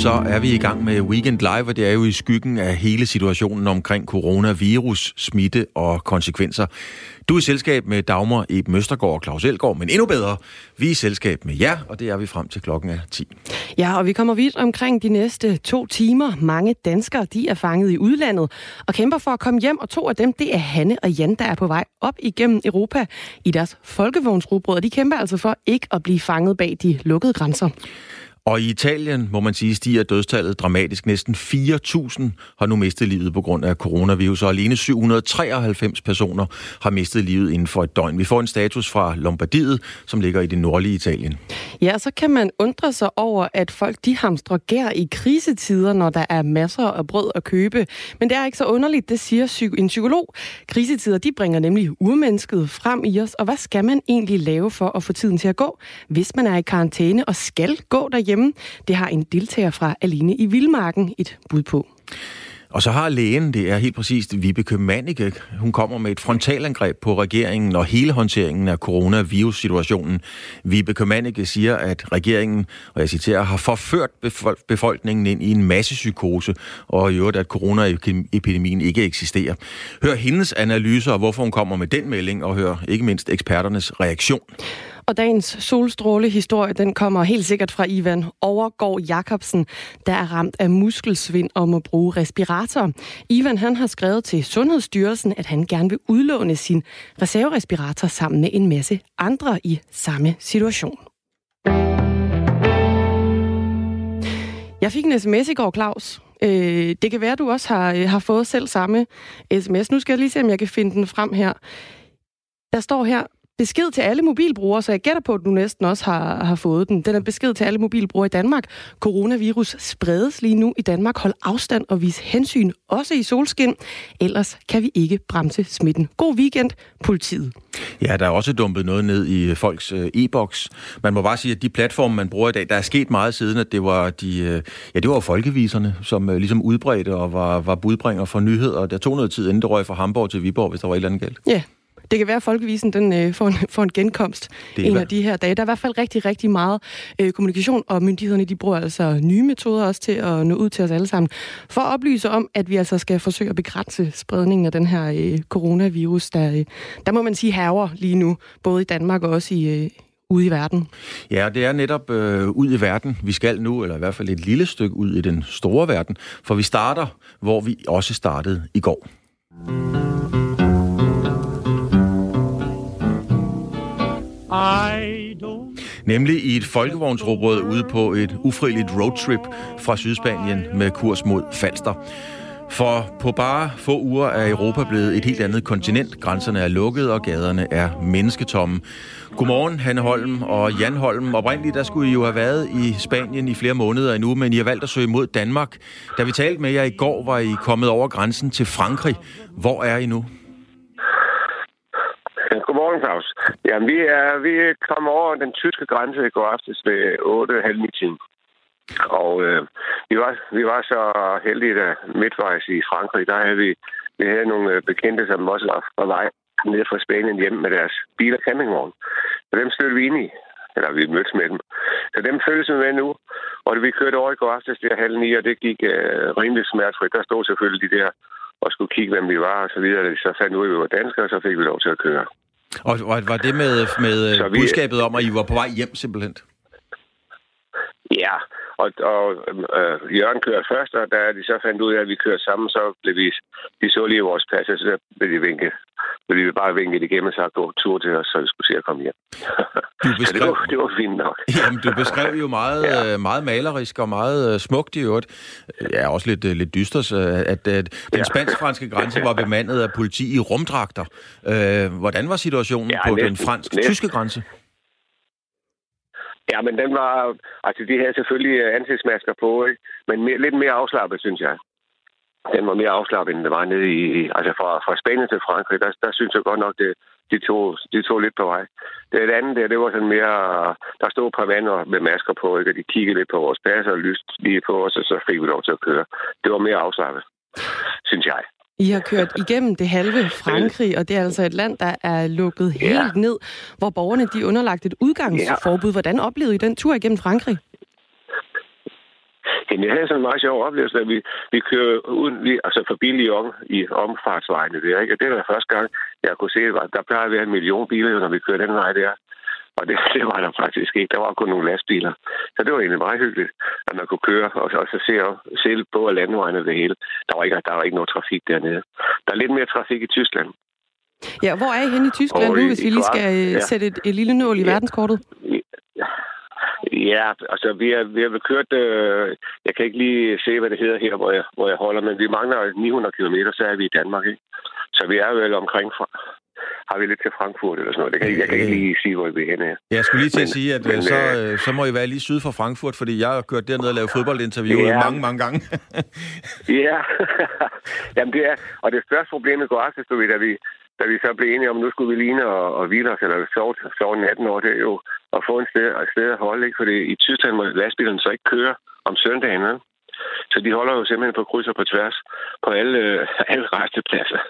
så er vi i gang med Weekend Live, og det er jo i skyggen af hele situationen omkring coronavirus, smitte og konsekvenser. Du er i selskab med Dagmar E. Møstergaard og Claus Elgaard, men endnu bedre, vi er i selskab med jer, og det er vi frem til klokken er 10. Ja, og vi kommer vidt omkring de næste to timer. Mange danskere, de er fanget i udlandet og kæmper for at komme hjem, og to af dem, det er Hanne og Jan, der er på vej op igennem Europa i deres folkevognsrugbrød, de kæmper altså for ikke at blive fanget bag de lukkede grænser. Og i Italien, må man sige, stiger dødstallet dramatisk. Næsten 4.000 har nu mistet livet på grund af coronavirus, og alene 793 personer har mistet livet inden for et døgn. Vi får en status fra Lombardiet, som ligger i det nordlige Italien. Ja, så kan man undre sig over, at folk de hamstrer gær i krisetider, når der er masser af brød at købe. Men det er ikke så underligt, det siger en psykolog. Krisetider, de bringer nemlig urmennesket frem i os, og hvad skal man egentlig lave for at få tiden til at gå, hvis man er i karantæne og skal gå derhjemme? Derhjemme. Det har en deltager fra Alene i Vildmarken et bud på. Og så har lægen, det er helt præcist Vibeke Manike, hun kommer med et frontalangreb på regeringen og hele håndteringen af coronavirus-situationen. Vibeke Manike siger, at regeringen, og jeg citerer, har forført befolkningen ind i en masse psykose, og i øvrigt, at coronaepidemien ikke eksisterer. Hør hendes analyser, og hvorfor hun kommer med den melding, og hør ikke mindst eksperternes reaktion. Og dagens solstrålehistorie, den kommer helt sikkert fra Ivan Overgaard Jacobsen, der er ramt af muskelsvind og må bruge respirator. Ivan han har skrevet til Sundhedsstyrelsen, at han gerne vil udlåne sin reserverespirator sammen med en masse andre i samme situation. Jeg fik en sms i går, Claus. Øh, det kan være, at du også har, øh, har fået selv samme sms. Nu skal jeg lige se, om jeg kan finde den frem her. Der står her, besked til alle mobilbrugere, så jeg gætter på, at du næsten også har, har fået den. Den er besked til alle mobilbrugere i Danmark. Coronavirus spredes lige nu i Danmark. Hold afstand og vis hensyn, også i solskin. Ellers kan vi ikke bremse smitten. God weekend, politiet. Ja, der er også dumpet noget ned i folks øh, e-boks. Man må bare sige, at de platforme, man bruger i dag, der er sket meget siden, at det var de, øh, ja, det var folkeviserne, som øh, ligesom udbredte og var, var budbringer for nyheder. Der tog noget tid, inden det røg fra Hamburg til Viborg, hvis der var et eller andet galt. Ja, det kan være, at Folkevisen den, øh, får, en, får en genkomst det en af de her dage. Der er i hvert fald rigtig, rigtig meget øh, kommunikation, og myndighederne de bruger altså nye metoder også til at nå ud til os alle sammen. For at oplyse om, at vi altså skal forsøge at begrænse spredningen af den her øh, coronavirus, der, øh, der må man sige haver lige nu, både i Danmark og også i, øh, ude i verden. Ja, det er netop øh, ud i verden, vi skal nu, eller i hvert fald et lille stykke ud i den store verden, for vi starter, hvor vi også startede i går. Nemlig i et folkevognsrobrød ude på et ufrivilligt roadtrip fra Sydspanien med kurs mod Falster. For på bare få uger er Europa blevet et helt andet kontinent. Grænserne er lukket, og gaderne er mennesketomme. Godmorgen, Hanne Holm og Jan Holm. Oprindeligt der skulle I jo have været i Spanien i flere måneder endnu, men I har valgt at søge mod Danmark. Da vi talte med jer i går, var I kommet over grænsen til Frankrig. Hvor er I nu? Godmorgen, Claus. Jamen, vi er, vi kom over den tyske grænse i går aftes ved 8.30 tiden. Og øh, vi, var, vi var så heldige, at midtvejs i Frankrig, der havde vi, vi havde nogle øh, bekendte, som også var på vej ned fra Spanien hjem med deres bil og campingvogn. Så dem stødte vi ind i. Eller vi mødtes med dem. Så dem følges vi med nu. Og vi kørte over i går aftes, der halv ni, og det gik øh, rimelig smertefrit. Der stod selvfølgelig de der og skulle kigge, hvem vi var og så videre. Så fandt ud, at vi var danskere, og så fik vi lov til at køre. Og var det med, med vi, budskabet om, at I var på vej hjem simpelthen? Ja, og, og øh, Jørgen kørte først, og da de så fandt ud af, at vi kørte sammen, så blev vi, de så lige vores pas, så der blev de vinket. Så vi bare vinket igennem og sagt, gå tur til os, så vi skulle se at komme hjem. Du beskrev... så det, var, det var fint nok. Jamen, du beskrev jo meget, ja. Øh, meget malerisk og meget øh, smukt i øvrigt. Ja, også lidt, øh, lidt dysters, at, at den ja. spansk-franske grænse var bemandet af politi i rumdragter. Hvordan var situationen ja, på næsten, den fransk-tyske grænse? Ja, men den var... Altså, de havde selvfølgelig øh, ansigtsmasker på, ikke? men mere, lidt mere afslappet, synes jeg. Den var mere afslappet, end det var nede i... Altså, fra, fra Spanien til Frankrig, der, der synes jeg godt nok, det, de, tog, de tog lidt på vej. Det, det andet der, det var sådan mere... Der stod et par vander med masker på, ikke? og de kiggede lidt på vores pas og lyst lige på os, og så fik vi lov til at køre. Det var mere afslappet, synes jeg. I har kørt igennem det halve Frankrig, og det er altså et land, der er lukket helt ja. ned, hvor borgerne de er underlagt et udgangsforbud. Hvordan oplevede I den tur igennem Frankrig? Jamen, jeg havde sådan en meget sjov oplevelse, at vi, vi kører uden, vi, altså forbi Lyon i omfartsvejene der, ikke? Og det var første gang, jeg kunne se, at der plejer at være en million biler, når vi kører den vej der. Og det, det var der faktisk ikke. Der var kun nogle lastbiler. Så det var egentlig meget hyggeligt, at man kunne køre og, og så se, se på og landevejene det hele. Der var, ikke, der var ikke noget trafik dernede. Der er lidt mere trafik i Tyskland. Ja, hvor er I henne i Tyskland nu, hvis vi lige skal øh, ja. sætte et, et lille nål i ja. verdenskortet? Ja. Ja, altså vi har, vi har kørt, øh, jeg kan ikke lige se, hvad det hedder her, hvor jeg, hvor jeg holder, men vi mangler 900 km, så er vi i Danmark, ikke? Så vi er vel omkring, fra, har vi lidt til Frankfurt eller sådan noget. Det kan, jeg kan ikke lige sige, hvor vi er henne. Jeg skulle lige til men, at sige, at men, så, øh, så må I være lige syd for Frankfurt, fordi jeg har kørt derned og lavet fodboldinterview ja, mange, mange gange. ja, Jamen, det er, og det største problem i går aftes, da vi, da vi så blev enige om, at nu skulle vi ligne og, og hvile os, eller sove, sove 18 år, det er jo at få en sted, et sted at holde, ikke? fordi i Tyskland må lastbilerne så ikke køre om søndagen. Ikke? Så de holder jo simpelthen på kryds og på tværs på alle, alle restepladser.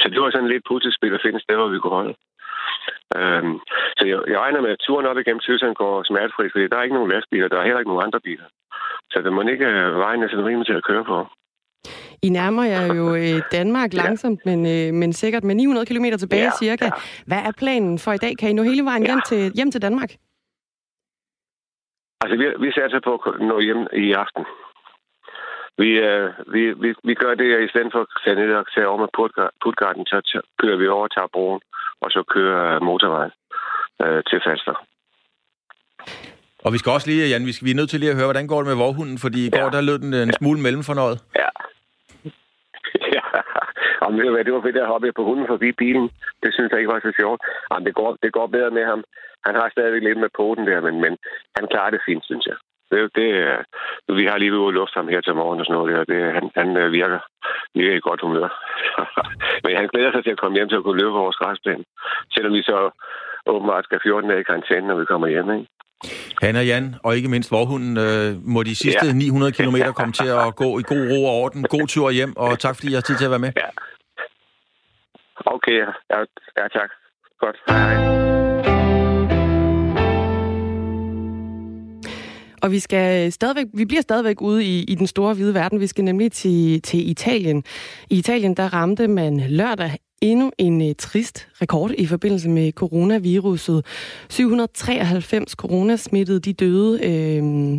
Så det var sådan lidt puslespil at finde et sted, hvor vi kunne holde. Øhm, så jeg, jeg regner med, at turen op igennem Tyskland går smertefri, fordi der er ikke nogen lastbiler, der er heller ikke nogen andre biler. Så det må ikke vejen er sådan rimelig til at køre på. I nærmer jer jo øh, Danmark langsomt, ja. men, øh, men sikkert med 900 km tilbage ja, cirka. Ja. Hvad er planen for i dag? Kan I nå hele vejen ja. hjem, til, hjem til Danmark? Altså, vi, vi satser på at nå hjem i aften. Vi, øh, vi, vi, vi gør det, at i stedet for at tage ned og tage over med Putgarden, så kører vi over til broen, og så kører motorvejen øh, til Falster. Og vi skal også lige, Jan, vi, skal, vi er nødt til lige at høre, hvordan går det med vorhunden, fordi i går ja. der lød den en smule mellemfornøjet. Ja. ja. Om det, var, det var fedt at hoppe på hunden forbi bilen. Det synes jeg ikke var så sjovt. Jamen, det, går, det går bedre med ham. Han har stadigvæk lidt med poten der, men, men han klarer det fint, synes jeg. Det, det, vi har lige ude luft ham her til morgen og sådan noget der. Det, han, han øh, virker, virker i godt humør. men han glæder sig til at komme hjem til at kunne løbe vores græsplæne. Selvom vi så åbenbart skal 14 dage i karantæne, når vi kommer hjem. Ikke? Han og Jan, og ikke mindst vorhunden, øh, må de sidste ja. 900 km komme til at gå i god ro og orden. God tur hjem, og tak fordi I har tid til at være med. Ja. Okay, ja, ja tak. Godt. Hej. Og vi skal stadigvæk, vi bliver stadigvæk ude i, i den store hvide verden. Vi skal nemlig til, til Italien. I Italien, der ramte man lørdag endnu en øh, trist rekord i forbindelse med coronaviruset. 793 coronasmittede, de døde øh,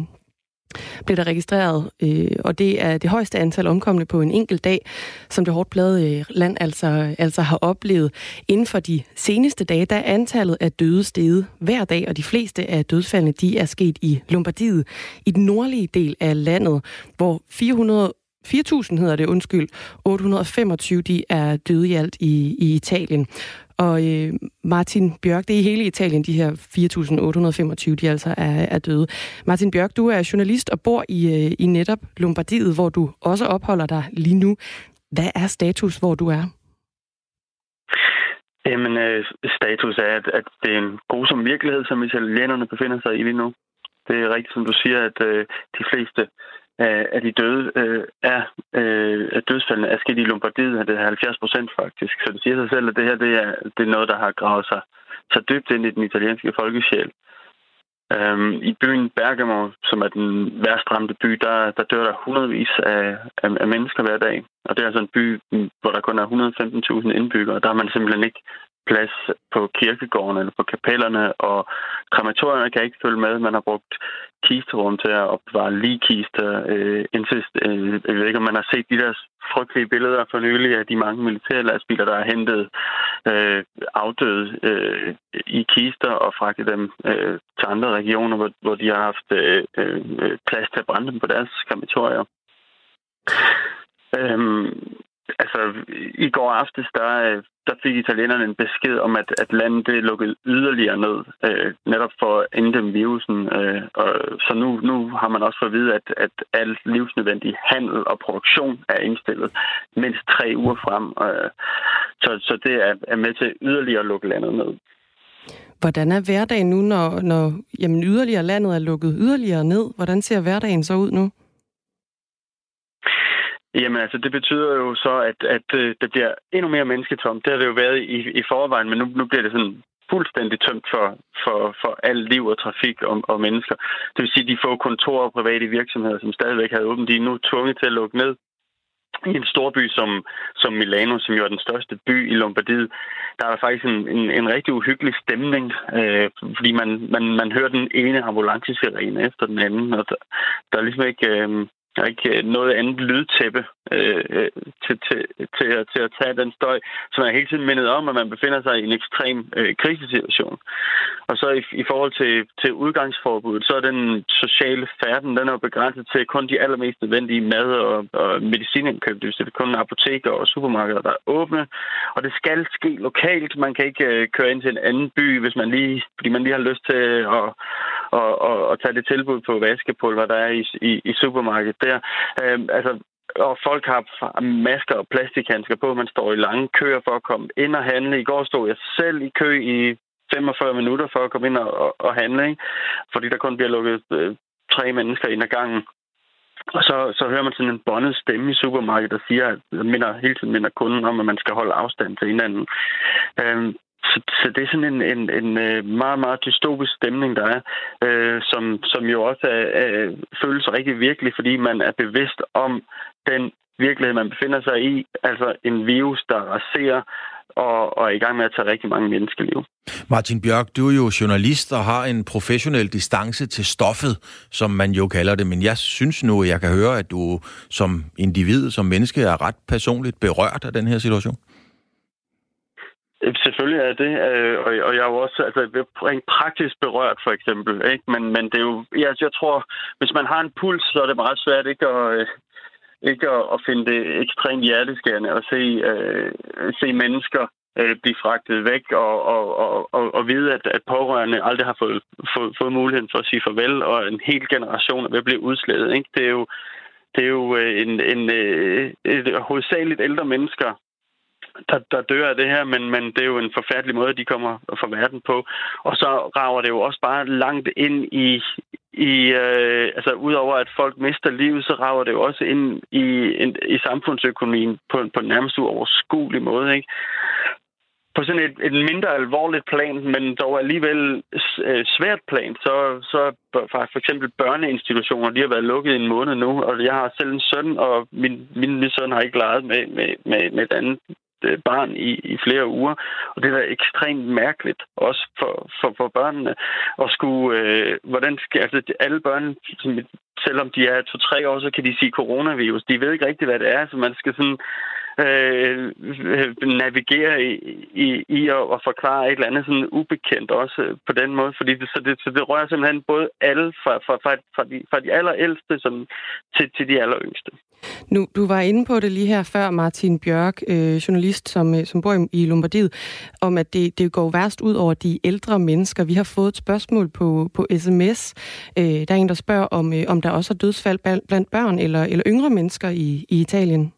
blev der registreret, øh, og det er det højeste antal omkomne på en enkelt dag, som det hårdt plade øh, land altså, altså har oplevet. Inden for de seneste dage, der er antallet af døde steget hver dag, og de fleste af dødsfaldene de er sket i Lombardiet, i den nordlige del af landet, hvor 400 4.000 hedder det, undskyld. 825 de er døde i alt i, i Italien. Og øh, Martin Bjørk, det er i hele Italien, de her 4.825, de altså er, er døde. Martin Bjørk, du er journalist og bor i, øh, i netop Lombardiet, hvor du også opholder dig lige nu. Hvad er status, hvor du er? Jamen, øh, status er, at, at det er en som virkelighed, som italienerne befinder sig i lige nu. Det er rigtigt, som du siger, at øh, de fleste af de døde øh, er øh, dødsfaldene er sket i Lombardiet, det er 70 procent faktisk. Så det siger sig selv, at det her det er, det er noget, der har gravet sig så dybt ind i den italienske folkesjæl. Øhm, I byen Bergamo, som er den værst ramte by, der, der dør der hundredvis af, af, af mennesker hver dag. Og det er altså en by, hvor der kun er 115.000 indbyggere. Der har man simpelthen ikke plads på kirkegården eller på kapellerne, og krematorierne kan ikke følge med. Man har brugt kisterum til at opbevare ligekister. Øh, indtil, øh, jeg ved ikke, om man har set de der frygtelige billeder for nylig af de mange militære lastbiler, der har hentet øh, afdøde øh, i kister og fragtet dem øh, til andre regioner, hvor, hvor de har haft øh, øh, plads til at brænde dem på deres krematorier. Øhm, altså, i går aftes, der, der fik italienerne en besked om, at, at landet det lukket yderligere ned, øh, netop for at inddæmme virusen. Øh, og, så nu, nu har man også fået at vide, at, at al livsnødvendig handel og produktion er indstillet mindst tre uger frem. Øh, så, så det er, er med til yderligere at lukke landet ned. Hvordan er hverdagen nu, når, når jamen, yderligere landet er lukket yderligere ned? Hvordan ser hverdagen så ud nu? Jamen altså, det betyder jo så, at, at øh, det bliver endnu mere mennesketomt. Det har det jo været i, i forvejen, men nu, nu bliver det sådan fuldstændig tømt for, for, for alt liv og trafik og, og mennesker. Det vil sige, at de få kontorer og private virksomheder, som stadigvæk havde åbent, de er nu tvunget til at lukke ned i en stor by som, som Milano, som jo er den største by i Lombardiet, der er faktisk en, en, en rigtig uhyggelig stemning, øh, fordi man, man, man hører den ene ambulancesirene efter den anden, og der, der er ligesom ikke... Øh, der er ikke øh, noget andet lydtæppe øh, øh, til, til, til, at, til at tage den støj, som er hele tiden mindet om, at man befinder sig i en ekstrem øh, krisesituation. Og så i, i forhold til, til udgangsforbuddet, så er den sociale færden, den er begrænset til kun de allermest nødvendige mad- og, og medicinindkøb. Det er kun apoteker og supermarkeder, der er åbne. Og det skal ske lokalt. Man kan ikke øh, køre ind til en anden by, hvis man lige, fordi man lige har lyst til at, og, og, at tage det tilbud på vaskepulver, der er i, i, i supermarkedet der. Øh, altså, og folk har masker og plastikhandsker på. Man står i lange køer for at komme ind og handle. I går stod jeg selv i kø i 45 minutter for at komme ind og, og, og handle, ikke? fordi der kun bliver lukket øh, tre mennesker ind ad gangen. Og så, så hører man sådan en bondet stemme i supermarkedet, der siger, at minder, hele tiden minder kunden om, at man skal holde afstand til hinanden. Øhm, så, så det er sådan en, en, en øh, meget, meget dystopisk stemning, der er, øh, som, som jo også er, er, føles rigtig virkelig, fordi man er bevidst om den virkelighed, man befinder sig i. Altså en virus, der raserer og, og er i gang med at tage rigtig mange menneskeliv. Martin Bjørk, du er jo journalist og har en professionel distance til stoffet, som man jo kalder det, men jeg synes nu, jeg kan høre, at du som individ, som menneske, er ret personligt berørt af den her situation. Øh, selvfølgelig er det, øh, og jeg er jo også altså, rent praktisk berørt, for eksempel. Ikke? Men, men det er jo, jeg, altså, jeg tror, hvis man har en puls, så er det meget svært ikke at, øh, ikke at, at finde det ekstremt hjerteskærende at se, øh, se mennesker øh, blive fragtet væk og, og, og, og, og vide, at, at pårørende aldrig har fået, fået, fået muligheden for at sige farvel, og en hel generation er ved at blive udslettet. Ikke? Det er jo, det er jo øh, en, en, øh, en, en hovedsageligt ældre mennesker, der, der dør af det her, men, men det er jo en forfærdelig måde, de kommer fra verden på. Og så rager det jo også bare langt ind i, i øh, altså udover at folk mister livet, så rager det jo også ind i, in, i samfundsøkonomien på, på en nærmest uoverskuelig måde. Ikke? På sådan et, et mindre alvorligt plan, men dog alligevel øh, svært plan, så, så for eksempel børneinstitutioner, de har været lukket i en måned nu, og jeg har selv en søn, og min, min søn har ikke leget med, med, med, med et andet Øh, barn i, i flere uger. Og det er da ekstremt mærkeligt, også for, for, for børnene, at skulle... Øh, hvordan skal... Altså, alle børn, selvom de er to-tre år, så kan de sige coronavirus. De ved ikke rigtigt, hvad det er, så man skal sådan Øh, øh, navigere i, i, i at, at forklare et eller andet sådan ubekendt også øh, på den måde, fordi det, så, det, så det rører simpelthen både alle fra, fra, fra, fra, de, fra de allerældste som, til, til de alleryngste. Nu, du var inde på det lige her før, Martin Bjørk, øh, journalist, som, øh, som bor i, i Lombardiet, om at det, det går værst ud over de ældre mennesker. Vi har fået et spørgsmål på, på sms. Øh, der er en, der spørger, om, øh, om der også er dødsfald blandt børn eller, eller yngre mennesker i, i Italien.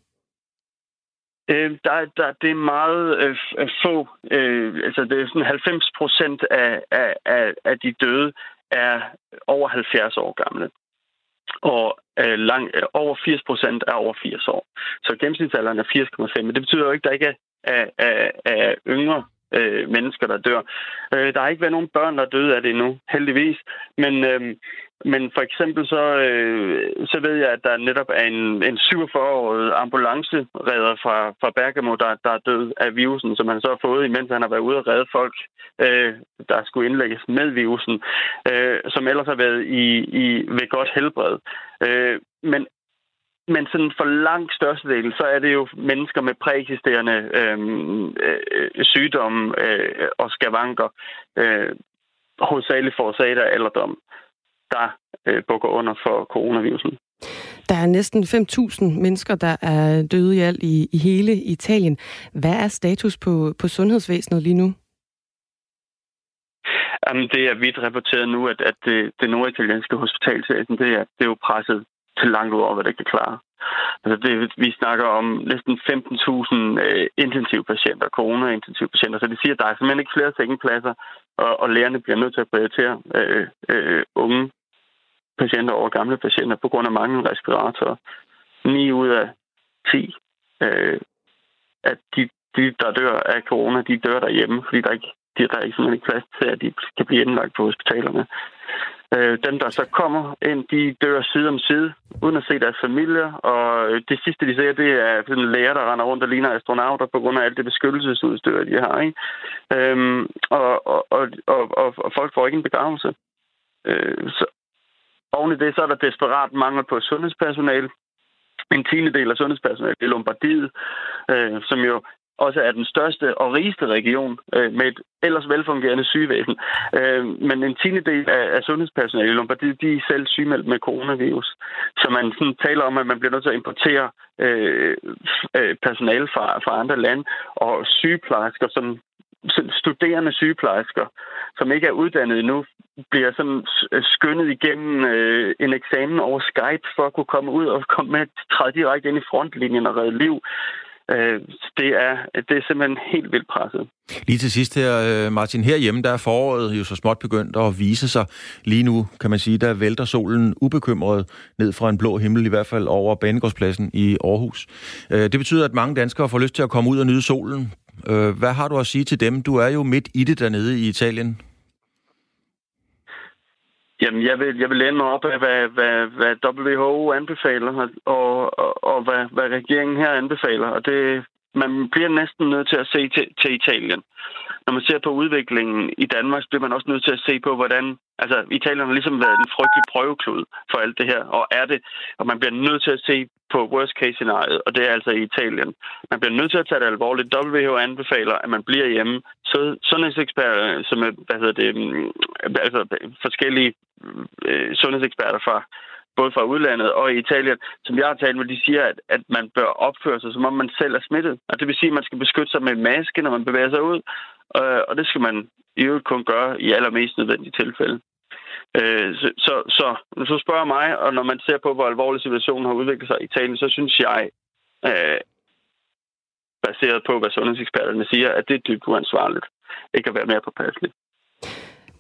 Øh, der, der, det er meget øh, øh få. Øh, altså, det er sådan 90 procent af, af, af, af de døde er over 70 år gamle og øh, lang, øh, over 80 procent er over 80 år. Så gennemsnitsalderen er 80,5, men det betyder jo ikke, at der ikke er, er, er, er yngre øh, mennesker, der dør. Øh, der har ikke været nogen børn, der er døde af det endnu, heldigvis. Men, øh, men for eksempel så, øh, så ved jeg, at der netop er en, en 47-årig ambulanceredder fra, fra Bergamo, der, der er død af virusen, som han så har fået, imens han har været ude og redde folk, øh, der skulle indlægges med virusen, øh, som ellers har været i, i, ved godt helbred. Øh, men men sådan for langt størstedelen, så er det jo mennesker med præeksisterende øhm, øh, sygdomme øh, og skavanker, øh, hovedsageligt forårsaget af alderdom, der øh, bukker under for coronavirusen. Der er næsten 5.000 mennesker, der er døde i alt i, i hele Italien. Hvad er status på, på sundhedsvæsenet lige nu? Jamen, det er vidt rapporteret nu, at, at det, det norditalienske hospitalsvæsen, det er, det er jo presset til langt ud over, hvad det kan klare. Altså det, vi snakker om næsten 15.000 øh, intensivpatienter, corona-intensivpatienter, så det siger, at der er simpelthen ikke flere sengepladser, og, og lægerne bliver nødt til at prioritere øh, øh, unge patienter over gamle patienter på grund af mange respiratorer. 9 ud af 10 øh, at de, de, der dør af corona, de dør derhjemme, fordi der ikke de, der er ikke simpelthen ikke plads til, at de kan blive indlagt på hospitalerne. Øh, dem, der så kommer ind, de dør side om side, uden at se deres familier. Og øh, det sidste, de ser, det er sådan læger, der render rundt og ligner astronauter på grund af alt det beskyttelsesudstyr, de har. Ikke? Øhm, og, og, og, og, og folk får ikke en begravelse. Øh, så, oven i det, så er der desperat mangel på sundhedspersonale. En tiende del af sundhedspersonale i Lombardiet, øh, som jo også er den største og rigeste region øh, med et ellers velfungerende sygevæsen. Øh, men en tiende del af, af sundhedspersonalet i Lombardiet, de er selv sygemeldt med coronavirus. Så man sådan taler om, at man bliver nødt til at importere øh, øh personale fra, fra andre lande, og sygeplejersker, som studerende sygeplejersker, som ikke er uddannet endnu, bliver sådan øh, skyndet igennem øh, en eksamen over Skype for at kunne komme ud og komme med træde direkte ind i frontlinjen og redde liv. Øh, det, er, det er simpelthen helt vildt presset. Lige til sidst her, øh, Martin, herhjemme, der er foråret jo så småt begyndt at vise sig. Lige nu, kan man sige, der vælter solen ubekymret ned fra en blå himmel, i hvert fald over Banegårdspladsen i Aarhus. Øh, det betyder, at mange danskere får lyst til at komme ud og nyde solen. Øh, hvad har du at sige til dem? Du er jo midt i det dernede i Italien. Jamen, jeg vil, jeg vil læne mig op af, hvad, hvad, hvad WHO anbefaler, og, og, og hvad, hvad regeringen her anbefaler. Og det, man bliver næsten nødt til at se til, til Italien. Når man ser på udviklingen i Danmark, så bliver man også nødt til at se på, hvordan... Altså, Italien har ligesom været en frygtelig prøveklud for alt det her, og er det. Og man bliver nødt til at se på worst case scenariet, og det er altså i Italien. Man bliver nødt til at tage det alvorligt. WHO anbefaler, at man bliver hjemme. Så sundhedseksperter, som er, hvad hedder det, mm, altså forskellige øh, sundhedseksperter fra både fra udlandet og i Italien, som jeg har talt med, de siger, at, at man bør opføre sig, som om man selv er smittet. Og det vil sige, at man skal beskytte sig med maske, når man bevæger sig ud, Øh, og det skal man i øvrigt kun gøre i allermest nødvendige tilfælde. Øh, så, så, så, så spørger mig, og når man ser på, hvor alvorlig situationen har udviklet sig i Italien, så synes jeg, øh, baseret på, hvad sundhedseksperterne siger, at det er dybt uansvarligt ikke at være mere påpasselig.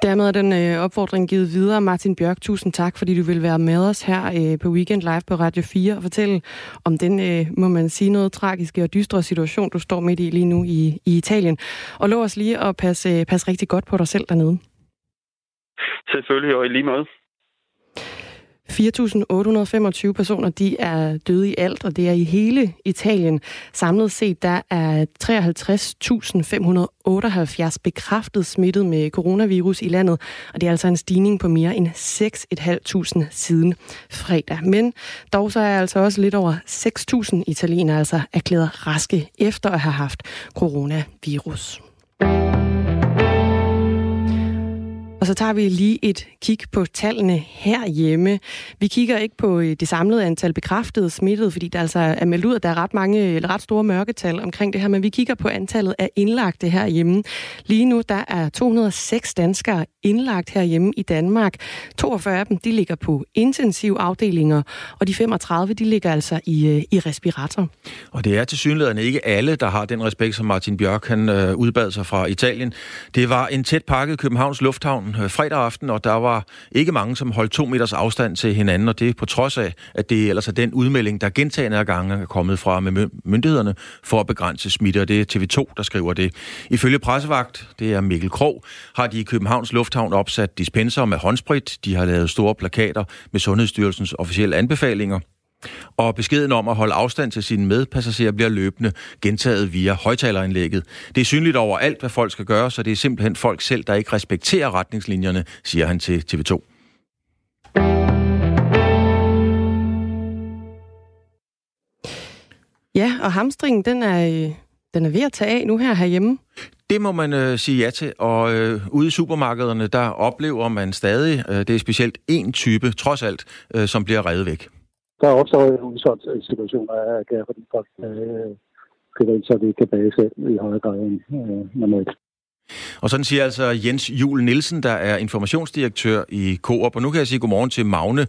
Dermed er den øh, opfordring givet videre. Martin Bjørk, tusind tak, fordi du vil være med os her øh, på Weekend Live på Radio 4 og fortælle om den, øh, må man sige, noget tragiske og dystre situation, du står midt i lige nu i, i Italien. Og lov os lige at passe, øh, passe rigtig godt på dig selv dernede. Selvfølgelig, og i lige måde. 4.825 personer de er døde i alt, og det er i hele Italien. Samlet set der er 53.578 bekræftet smittet med coronavirus i landet, og det er altså en stigning på mere end 6.500 siden fredag. Men dog så er altså også lidt over 6.000 italienere altså erklæret raske efter at have haft coronavirus. Og så tager vi lige et kig på tallene herhjemme. Vi kigger ikke på øh, det samlede antal bekræftede smittede, fordi der altså er meldt ud, at der er ret mange, eller ret store mørketal omkring det her, men vi kigger på antallet af indlagte herhjemme. Lige nu der er 206 danskere indlagt herhjemme i Danmark. 42 af dem de ligger på intensiv afdelinger, og de 35 de ligger altså i, øh, i respirator. Og det er til synligheden ikke alle, der har den respekt, som Martin Bjørk han øh, udbad sig fra Italien. Det var en tæt pakket Københavns Lufthavn øh, fredag aften, og der var ikke mange, som holdt to meters afstand til hinanden, og det på trods af, at det ellers er den udmelding, der gentagende gange er kommet fra med myndighederne for at begrænse smitte, og det er TV2, der skriver det. Ifølge pressevagt, det er Mikkel Krog, har de i Københavns Lufthavn opsat dispenser med håndsprit, de har lavet store plakater med Sundhedsstyrelsens officielle anbefalinger, og beskeden om at holde afstand til sine medpassagerer bliver løbende gentaget via højtaleranlægget. Det er synligt over alt, hvad folk skal gøre, så det er simpelthen folk selv, der ikke respekterer retningslinjerne, siger han til TV2. Ja, og hamstringen, den er, øh, den er ved at tage af nu her herhjemme. Det må man øh, sige ja til, og øh, ude i supermarkederne, der oplever man stadig, øh, det er specielt en type, trods alt, øh, som bliver revet væk der opstår jo sådan situationer af gær, fordi folk øh, flytter ind, så de kan bage selv i højere grad end øh, normalt. Og sådan siger altså Jens Jul Nielsen, der er informationsdirektør i Coop. Og nu kan jeg sige godmorgen til Magne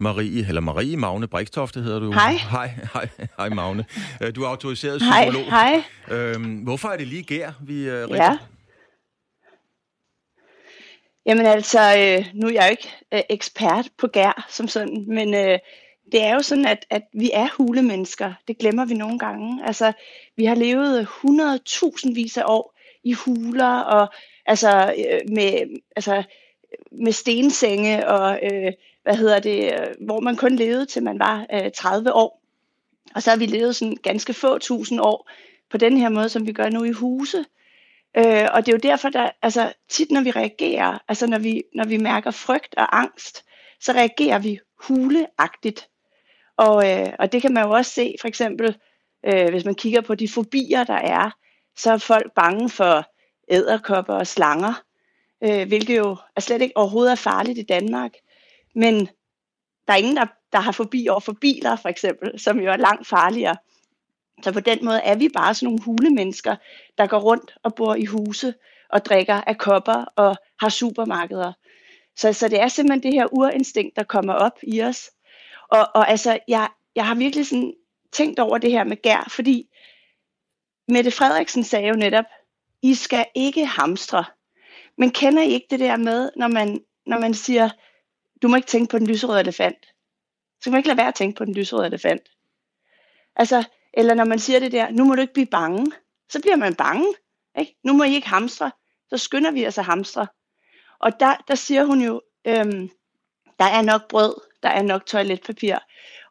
Marie, eller Marie Magne Brikstofte hedder du. Hej. Hej, hej, hej Magne. Øh, du er autoriseret psykolog. Hej, hej. Øhm, hvorfor er det lige gær, vi øh, Ja. Jamen altså, øh, nu er jeg jo ikke øh, ekspert på gær som sådan, men øh, det er jo sådan, at, at vi er hulemennesker. Det glemmer vi nogle gange. Altså, vi har levet hundredtusindvis af år i huler, og Altså øh, med, altså, med stensenge og øh, hvad hedder det, hvor man kun levede til man var øh, 30 år. Og så har vi levet sådan ganske få tusind år på den her måde, som vi gør nu i huse. Øh, og det er jo derfor, der, altså tit når vi reagerer, altså når vi, når vi mærker frygt og angst, så reagerer vi huleagtigt. Og, øh, og det kan man jo også se, for eksempel, øh, hvis man kigger på de fobier, der er, så er folk bange for æderkopper og slanger, øh, hvilket jo er slet ikke overhovedet er farligt i Danmark. Men der er ingen, der, der har fobi over for biler, for eksempel, som jo er langt farligere. Så på den måde er vi bare sådan nogle hulemennesker, der går rundt og bor i huse og drikker af kopper og har supermarkeder. Så, så det er simpelthen det her urinstinkt, der kommer op i os. Og, og altså, jeg, jeg har virkelig sådan tænkt over det her med gær, fordi Mette Frederiksen sagde jo netop, I skal ikke hamstre. Men kender I ikke det der med, når man, når man siger, du må ikke tænke på den lyserøde elefant. Så kan man ikke lade være at tænke på den lyserøde elefant. Altså, eller når man siger det der, nu må du ikke blive bange. Så bliver man bange. Ikke? Nu må I ikke hamstre. Så skynder vi os at hamstre. Og der, der siger hun jo, øhm, der er nok brød, der er nok toiletpapir.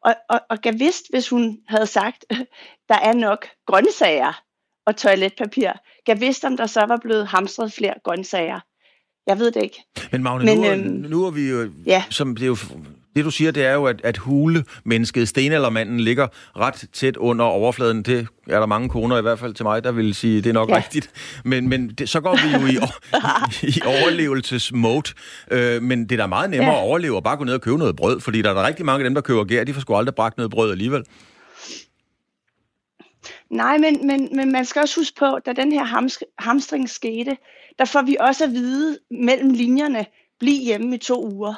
Og, og, og gav vist, hvis hun havde sagt, der er nok grøntsager og toiletpapir, gav vist, om der så var blevet hamstret flere grøntsager. Jeg ved det ikke. Men Magne, Men, nu, øhm, nu er vi jo... Ja. Som, det, er jo det du siger, det er jo, at, at hulemennesket, stenaldermanden, ligger ret tæt under overfladen. Det er der mange koner, i hvert fald til mig, der vil sige, det er nok ja. rigtigt. Men, men det, så går vi jo i, i overlevelsesmode. Øh, men det er da meget nemmere ja. at overleve og bare gå ned og købe noget brød, fordi der er der rigtig mange af dem, der køber gær, de får sgu aldrig bragt noget brød alligevel. Nej, men, men, men man skal også huske på, da den her hamstring skete, der får vi også at vide mellem linjerne, bliv hjemme i to uger.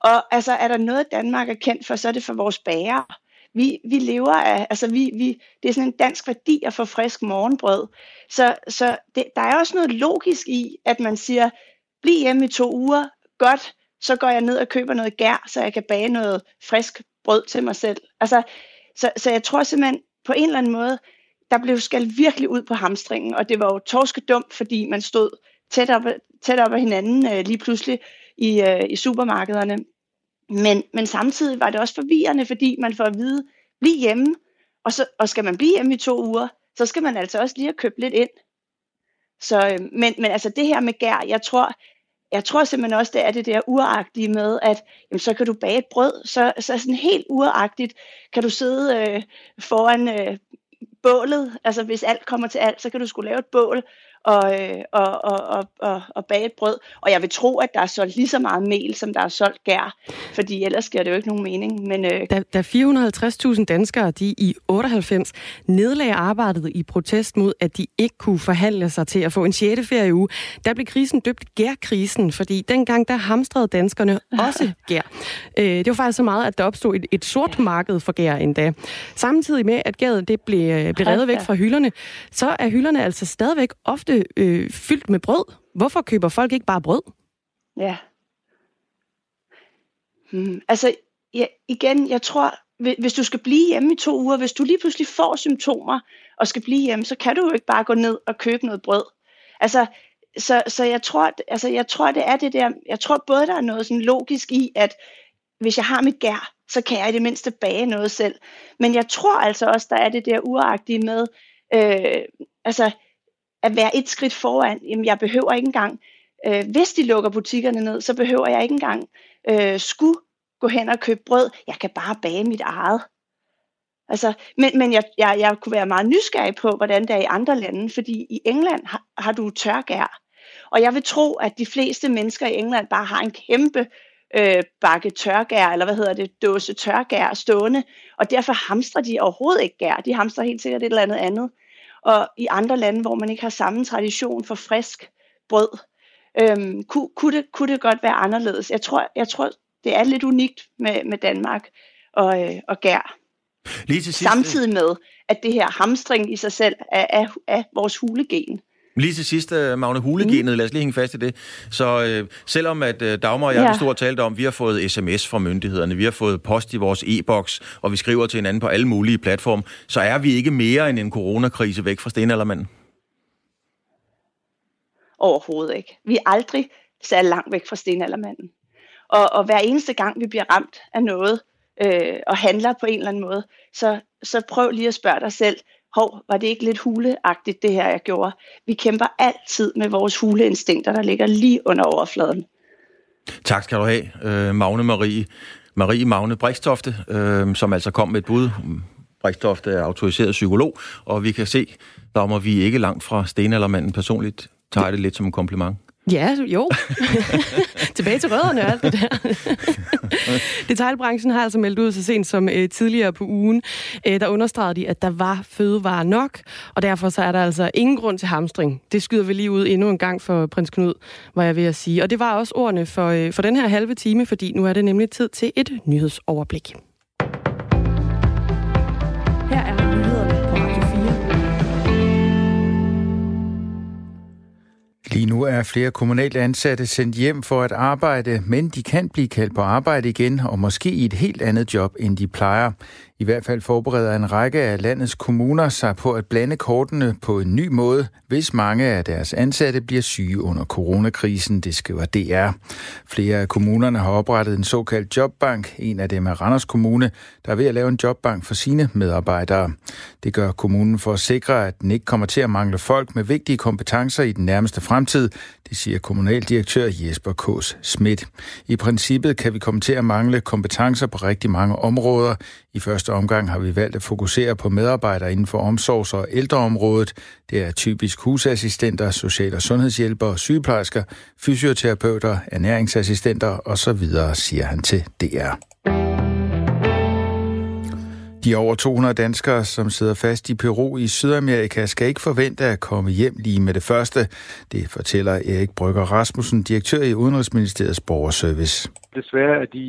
Og altså, er der noget, Danmark er kendt for, så er det for vores bager. Vi, vi lever af, altså vi, vi, det er sådan en dansk værdi at få frisk morgenbrød. Så, så det, der er også noget logisk i, at man siger, bliv hjemme i to uger, godt, så går jeg ned og køber noget gær, så jeg kan bage noget frisk brød til mig selv. Altså, så, så jeg tror simpelthen, på en eller anden måde, der blev skal virkelig ud på hamstringen, og det var jo torskedumt, fordi man stod tæt op, tæt op af hinanden øh, lige pludselig i, øh, i supermarkederne. Men, men samtidig var det også forvirrende, fordi man får at vide, bliv hjemme, og, så, og skal man blive hjemme i to uger, så skal man altså også lige have købt lidt ind. Så, øh, men, men altså det her med gær, jeg tror, jeg tror simpelthen også, det er det der uragtige med, at jamen, så kan du bage et brød, så, så sådan helt uragtigt kan du sidde øh, foran øh, bålet, altså hvis alt kommer til alt, så kan du skulle lave et bål, og, øh, og, og, og, og, og bage et brød. Og jeg vil tro, at der er solgt lige så meget mel, som der er solgt gær, fordi ellers giver det jo ikke nogen mening. Men, øh... da, da 450.000 danskere de i 98 nedlagde arbejdet i protest mod, at de ikke kunne forhandle sig til at få en 6. ferieuge, der blev krisen døbt gærkrisen, fordi dengang der hamstrede danskerne også gær. Øh, det var faktisk så meget, at der opstod et, et sort marked for gær endda. Samtidig med, at gæret det blev, øh, blev revet væk fra hylderne, så er hylderne altså stadigvæk ofte ofte øh, fyldt med brød. Hvorfor køber folk ikke bare brød? Ja. Hmm. Altså, ja, igen, jeg tror, hvis du skal blive hjemme i to uger, hvis du lige pludselig får symptomer og skal blive hjemme, så kan du jo ikke bare gå ned og købe noget brød. Altså, så, så jeg, tror, altså, jeg tror, det er det der, jeg tror både, der er noget sådan logisk i, at hvis jeg har mit gær, så kan jeg i det mindste bage noget selv. Men jeg tror altså også, der er det der uragtige med, øh, altså, at være et skridt foran. Jamen, jeg behøver ikke engang, øh, hvis de lukker butikkerne ned, så behøver jeg ikke engang øh, skulle gå hen og købe brød. Jeg kan bare bage mit eget. Altså, men men jeg, jeg, jeg kunne være meget nysgerrig på, hvordan det er i andre lande, fordi i England har, har du tørgær. Og jeg vil tro, at de fleste mennesker i England bare har en kæmpe øh, bakke tørgær, eller hvad hedder det, dåse tørgær stående, og derfor hamstrer de overhovedet ikke gær. De hamstrer helt sikkert et eller andet andet og i andre lande, hvor man ikke har samme tradition for frisk brød, øhm, kunne, kunne, det, kunne det godt være anderledes. Jeg tror, jeg tror det er lidt unikt med, med Danmark og, øh, og gær. Lige til sidst, Samtidig med, at det her hamstring i sig selv er, er, er vores hulegene. Lige til sidst, øh, Magne, hulegenet, mm. lad os lige hænge fast i det. Så øh, selvom at øh, Dagmar og jeg ja. har stort talt om, vi har fået sms fra myndighederne, vi har fået post i vores e-boks, og vi skriver til hinanden på alle mulige platforme, så er vi ikke mere end en coronakrise væk fra stenaldermanden. Overhovedet ikke. Vi er aldrig særlig langt væk fra stenaldermanden. Og, og hver eneste gang, vi bliver ramt af noget, øh, og handler på en eller anden måde, så, så prøv lige at spørge dig selv, hov, var det ikke lidt huleagtigt, det her, jeg gjorde? Vi kæmper altid med vores huleinstinkter, der ligger lige under overfladen. Tak skal du have, øh, Magne Marie. Marie Magne Brikstofte, øh, som altså kom med et bud. Brikstofte er autoriseret psykolog, og vi kan se, der må vi ikke langt fra stenaldermanden personligt tager det lidt som en kompliment. Ja, jo. Tilbage til rødderne og alt det der. Detailbranchen har altså meldt ud så sent som uh, tidligere på ugen. Uh, der understregede de, at der var fødevarer nok, og derfor så er der altså ingen grund til hamstring. Det skyder vi lige ud endnu en gang for prins Knud, var jeg ved at sige. Og det var også ordene for, uh, for den her halve time, fordi nu er det nemlig tid til et nyhedsoverblik. Lige nu er flere kommunale ansatte sendt hjem for at arbejde, men de kan blive kaldt på arbejde igen, og måske i et helt andet job, end de plejer. I hvert fald forbereder en række af landets kommuner sig på at blande kortene på en ny måde, hvis mange af deres ansatte bliver syge under coronakrisen, det skriver DR. Flere af kommunerne har oprettet en såkaldt jobbank. En af dem er Randers Kommune, der er ved at lave en jobbank for sine medarbejdere. Det gør kommunen for at sikre, at den ikke kommer til at mangle folk med vigtige kompetencer i den nærmeste fremtid, det siger kommunaldirektør Jesper Kås Schmidt. I princippet kan vi komme til at mangle kompetencer på rigtig mange områder. I første omgang har vi valgt at fokusere på medarbejdere inden for omsorgs- og ældreområdet. Det er typisk husassistenter, social- og sundhedshjælpere, sygeplejersker, fysioterapeuter, ernæringsassistenter osv., siger han til DR. De over 200 danskere, som sidder fast i Peru i Sydamerika, skal ikke forvente at komme hjem lige med det første. Det fortæller Erik Brygger Rasmussen, direktør i Udenrigsministeriets borgerservice. Desværre er de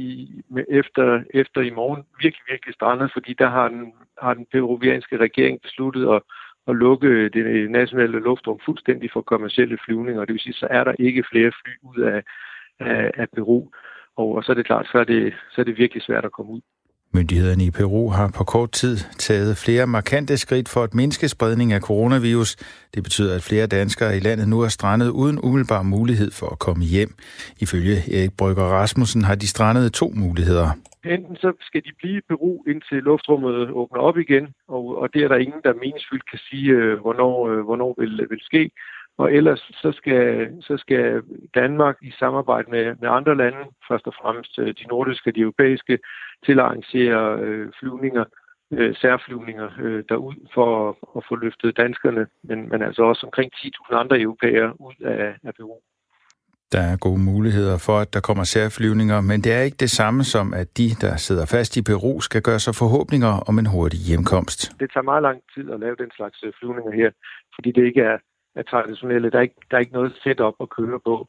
efter, efter i morgen virkelig, virkelig strandet, fordi der har den, har den peruvianske regering besluttet at, at lukke det nationale luftrum fuldstændig for kommersielle flyvninger. Det vil sige, så er der ikke flere fly ud af, af, af Peru. Og, og så er det klart, så er det, så er det virkelig svært at komme ud. Myndighederne i Peru har på kort tid taget flere markante skridt for at mindske spredning af coronavirus. Det betyder, at flere danskere i landet nu er strandet uden umiddelbar mulighed for at komme hjem. Ifølge Erik Brygger Rasmussen har de strandede to muligheder. Enten så skal de blive i Peru, indtil luftrummet åbner op igen, og, og det er der ingen, der meningsfyldt kan sige, øh, hvornår, øh, hvornår vil, vil ske. Og ellers så skal, så skal Danmark i samarbejde med, med andre lande, først og fremmest øh, de nordiske og de europæiske, til at arrangere øh, flyvninger, øh, særflyvninger øh, derud for at, at få løftet danskerne, men, men altså også omkring 10.000 andre europæere ud af, af Peru. Der er gode muligheder for, at der kommer særflyvninger, men det er ikke det samme som, at de, der sidder fast i Peru, skal gøre sig forhåbninger om en hurtig hjemkomst. Det tager meget lang tid at lave den slags øh, flyvninger her, fordi det ikke er, er traditionelle. Der er, ikke, der er ikke noget setup op at køre på.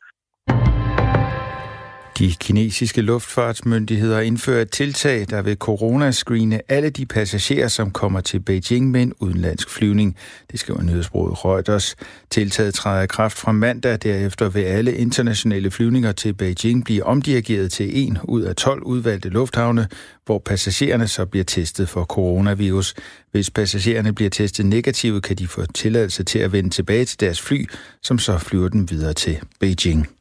De kinesiske luftfartsmyndigheder indfører et tiltag, der vil coronascreene alle de passagerer, som kommer til Beijing med en udenlandsk flyvning. Det skriver nyhedsbruget Reuters. Tiltaget træder i kraft fra mandag. Derefter vil alle internationale flyvninger til Beijing blive omdirigeret til en ud af 12 udvalgte lufthavne, hvor passagererne så bliver testet for coronavirus. Hvis passagererne bliver testet negativt, kan de få tilladelse til at vende tilbage til deres fly, som så flyver den videre til Beijing.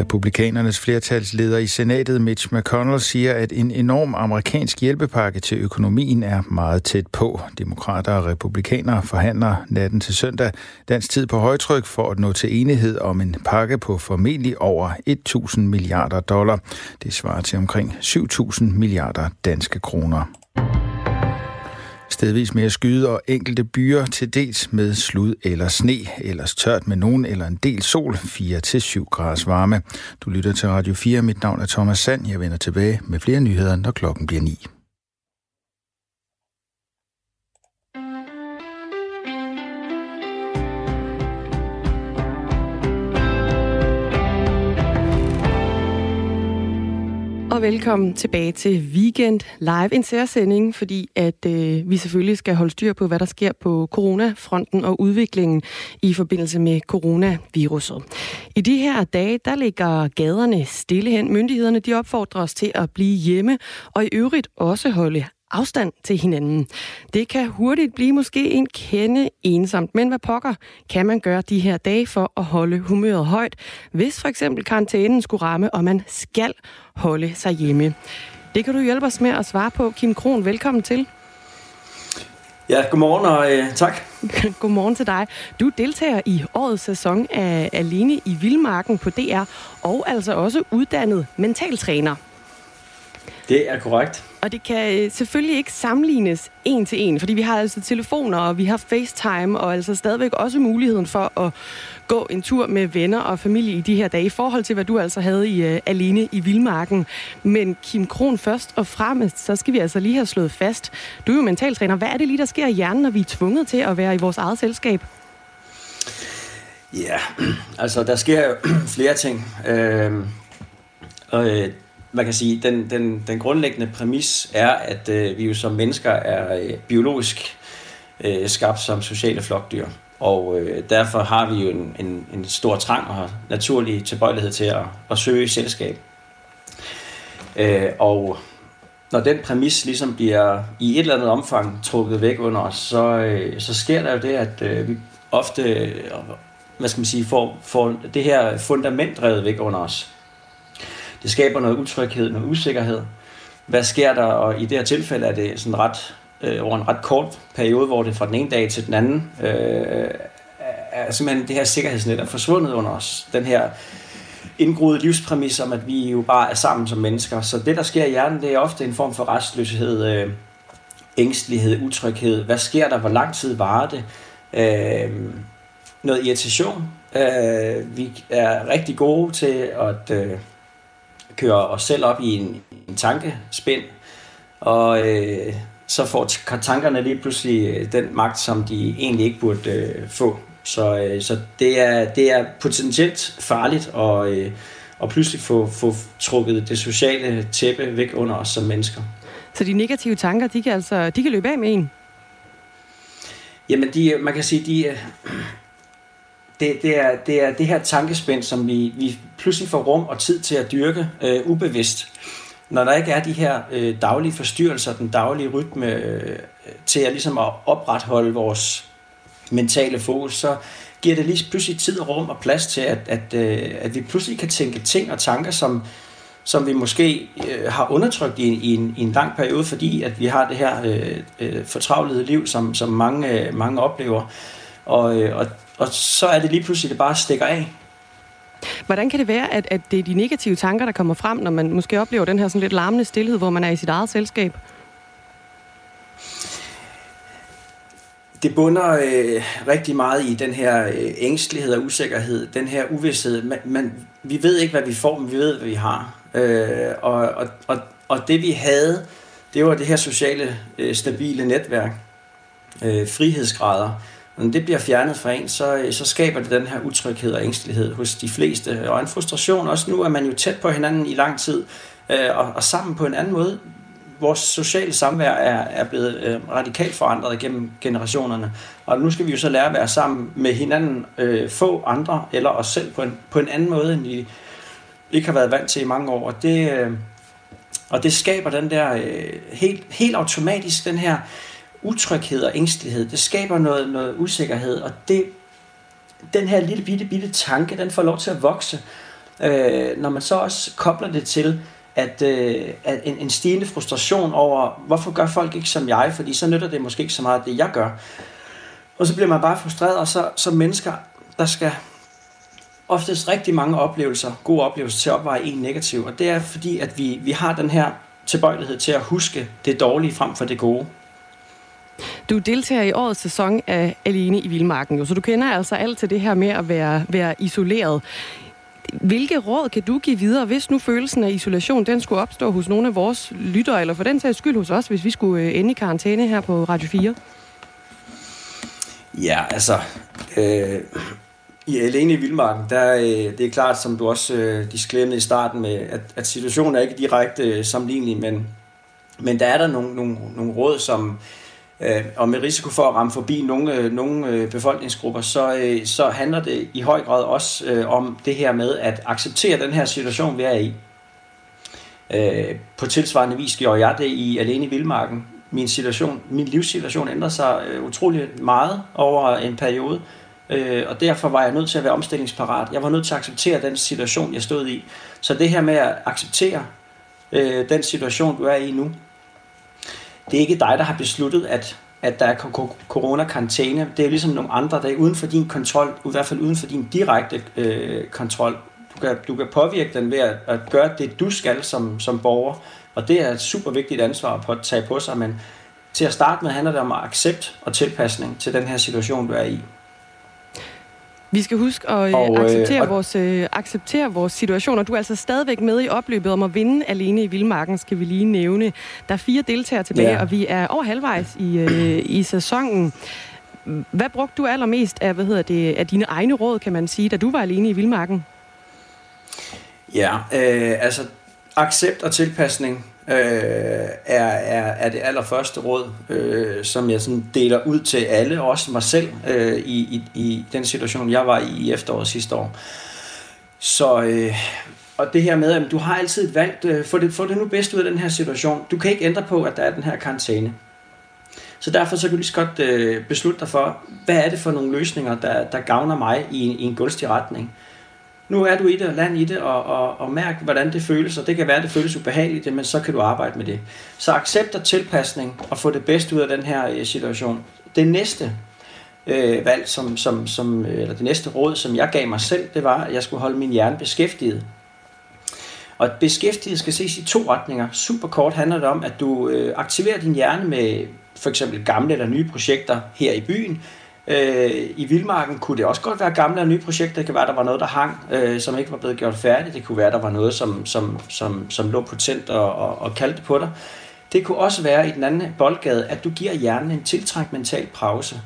Republikanernes flertalsleder i senatet, Mitch McConnell, siger, at en enorm amerikansk hjælpepakke til økonomien er meget tæt på. Demokrater og republikanere forhandler natten til søndag dansk tid på højtryk for at nå til enighed om en pakke på formentlig over 1.000 milliarder dollar. Det svarer til omkring 7.000 milliarder danske kroner. Stedvis mere skyde og enkelte byer til dels med slud eller sne. Ellers tørt med nogen eller en del sol, 4-7 graders varme. Du lytter til Radio 4. Mit navn er Thomas Sand. Jeg vender tilbage med flere nyheder, når klokken bliver 9. Og velkommen tilbage til Weekend Live, en særsending, fordi at øh, vi selvfølgelig skal holde styr på, hvad der sker på coronafronten og udviklingen i forbindelse med coronaviruset. I de her dage, der ligger gaderne stille hen. Myndighederne de opfordrer os til at blive hjemme, og i øvrigt også holde afstand til hinanden. Det kan hurtigt blive måske en kende ensomt, men hvad pokker kan man gøre de her dage for at holde humøret højt, hvis for eksempel karantænen skulle ramme, og man skal holde sig hjemme? Det kan du hjælpe os med at svare på. Kim Kron, velkommen til. Ja, godmorgen og øh, tak. godmorgen til dig. Du deltager i årets sæson af Alene i Vildmarken på DR, og altså også uddannet mentaltræner. Det er korrekt. Og det kan øh, selvfølgelig ikke sammenlignes en til en, fordi vi har altså telefoner, og vi har FaceTime, og altså stadigvæk også muligheden for at gå en tur med venner og familie i de her dage, i forhold til, hvad du altså havde i uh, alene i Vildmarken. Men Kim Kron, først og fremmest, så skal vi altså lige have slået fast. Du er jo mentaltræner. Hvad er det lige, der sker i hjernen, når vi er tvunget til at være i vores eget selskab? Ja, altså der sker jo flere ting. Øh, og øh, man kan sige, den, den, den grundlæggende præmis er, at øh, vi jo som mennesker er øh, biologisk øh, skabt som sociale flokdyr. Og øh, derfor har vi jo en, en, en stor trang og naturlig tilbøjelighed til at, at søge selskab. Øh, og når den præmis ligesom bliver i et eller andet omfang trukket væk under os, så, øh, så sker der jo det, at øh, vi ofte øh, hvad skal man sige, får, får det her fundament revet væk under os. Det skaber noget utryghed, noget usikkerhed. Hvad sker der? Og i det her tilfælde er det sådan ret øh, over en ret kort periode, hvor det fra den ene dag til den anden øh, er simpelthen det her sikkerhedsnet er forsvundet under os. Den her indgroede livspræmis om, at vi jo bare er sammen som mennesker. Så det, der sker i hjernen, det er ofte en form for restløshed, øh, ængstelighed, utryghed. Hvad sker der? Hvor lang tid varer det? Øh, noget irritation. Øh, vi er rigtig gode til at øh, køre os selv op i en, en tankespind, og øh, så får tankerne lige pludselig øh, den magt, som de egentlig ikke burde øh, få. Så, øh, så det, er, det er potentielt farligt at, øh, at pludselig få, få trukket det sociale tæppe væk under os som mennesker. Så de negative tanker, de kan altså de kan løbe af med en? Jamen, de, man kan sige, de, det, det, er, det er det her tankespænd, som vi, vi pludselig får rum og tid til at dyrke øh, ubevidst. Når der ikke er de her øh, daglige forstyrrelser, den daglige rytme øh, til at, ligesom at opretholde vores mentale fokus, så giver det lige pludselig tid og rum og plads til, at, at, øh, at vi pludselig kan tænke ting og tanker, som, som vi måske øh, har undertrykt i, i, en, i en lang periode, fordi at vi har det her øh, øh, fortravlede liv, som, som mange, øh, mange oplever. Og, øh, og og så er det lige pludselig, det bare stikker af. Hvordan kan det være, at, at det er de negative tanker, der kommer frem, når man måske oplever den her sådan lidt larmende stillhed, hvor man er i sit eget selskab? Det bunder øh, rigtig meget i den her øh, ængstelighed og usikkerhed, den her uvidshed. Man, man, vi ved ikke, hvad vi får, men vi ved, hvad vi har. Øh, og, og, og, og det vi havde, det var det her sociale, øh, stabile netværk, øh, frihedsgrader, når det bliver fjernet fra en, så, øh, så skaber det den her utryghed og ængstelighed hos de fleste. Og en frustration også nu, er man jo tæt på hinanden i lang tid, øh, og, og sammen på en anden måde. Vores sociale samvær er, er blevet øh, radikalt forandret gennem generationerne. Og nu skal vi jo så lære at være sammen med hinanden, øh, få andre eller os selv på en, på en anden måde, end vi ikke har været vant til i mange år. Og det, øh, og det skaber den der øh, helt, helt automatisk, den her utryghed og ængstelighed. Det skaber noget, noget usikkerhed, og det, den her lille bitte, bitte tanke, den får lov til at vokse, øh, når man så også kobler det til, at, øh, at en, en stigende frustration over, hvorfor gør folk ikke som jeg, fordi så nytter det måske ikke så meget det, jeg gør. Og så bliver man bare frustreret, og så som mennesker, der skal oftest rigtig mange oplevelser, gode oplevelser til at opveje en negativ, og det er fordi, at vi, vi har den her tilbøjelighed til at huske det dårlige frem for det gode. Du deltager i årets sæson af Alene i Vildmarken, jo, så du kender altså alt til det her med at være, være isoleret. Hvilke råd kan du give videre, hvis nu følelsen af isolation den skulle opstå hos nogle af vores lyttere, eller for den sags skyld hos os, hvis vi skulle øh, ende i karantæne her på Radio 4? Ja, altså... Øh, I Alene i Vildmarken, der, øh, det er klart, som du også øh, disclaimede i starten med, at, at situationen er ikke direkte øh, sammenlignelig, men, men der er der nogle, nogle, nogle råd, som øh, Øh, og med risiko for at ramme forbi nogle, øh, nogle øh, befolkningsgrupper, så, øh, så handler det i høj grad også øh, om det her med at acceptere den her situation, vi er i. Øh, på tilsvarende vis gjorde jeg det i Alene i Vildmarken. min situation, min livssituation ændrede sig øh, utrolig meget over en periode. Øh, og derfor var jeg nødt til at være omstillingsparat. Jeg var nødt til at acceptere den situation, jeg stod i. Så det her med at acceptere øh, den situation, du er i nu, det er ikke dig, der har besluttet, at, at der er coronakarantæne. Det er ligesom nogle andre, der er uden for din kontrol, i hvert fald uden for din direkte øh, kontrol. Du kan, du kan påvirke den ved at, at gøre det, du skal som, som borger. Og det er et super vigtigt ansvar at tage på sig, men til at starte med handler det om accept og tilpasning til den her situation, du er i. Vi skal huske at øh, og, øh, acceptere, og... vores, øh, acceptere vores situation, og du er altså stadigvæk med i opløbet om at vinde alene i Vildmarken, skal vi lige nævne. Der er fire deltagere tilbage, ja. og vi er over halvvejs i, øh, i sæsonen. Hvad brugte du allermest af, hvad hedder det, af dine egne råd, kan man sige, da du var alene i Vildmarken? Ja, øh, altså accept og tilpasning øh, er, er, er det allerførste råd, øh, som jeg sådan deler ud til alle, også mig selv, øh, i, i, i den situation, jeg var i i efteråret sidste år. Så, øh, og det her med, at du har altid et valg, øh, få det, få det nu bedst ud af den her situation. Du kan ikke ændre på, at der er den her karantæne. Så derfor så kan du lige så godt øh, beslutte dig for, hvad er det for nogle løsninger, der, der gavner mig i en, i en gunstig retning nu er du i det og land i det, og, og, og mærk, hvordan det føles, og det kan være, at det føles ubehageligt, men så kan du arbejde med det. Så accept og tilpasning, og få det bedste ud af den her øh, situation. Det næste øh, valg, som, som, som, øh, eller det næste råd, som jeg gav mig selv, det var, at jeg skulle holde min hjerne beskæftiget. Og beskæftiget skal ses i to retninger. Super kort handler det om, at du øh, aktiverer din hjerne med for eksempel gamle eller nye projekter her i byen, Øh, I Vildmarken kunne det også godt være gamle og nye projekter. Det kan være, der var noget, der hang, øh, som ikke var blevet gjort færdigt. Det kunne være, der var noget, som, som, som, som lå potent og, og, og kaldte på dig. Det kunne også være i den anden boldgade, at du giver hjernen en tiltrængt mental pause.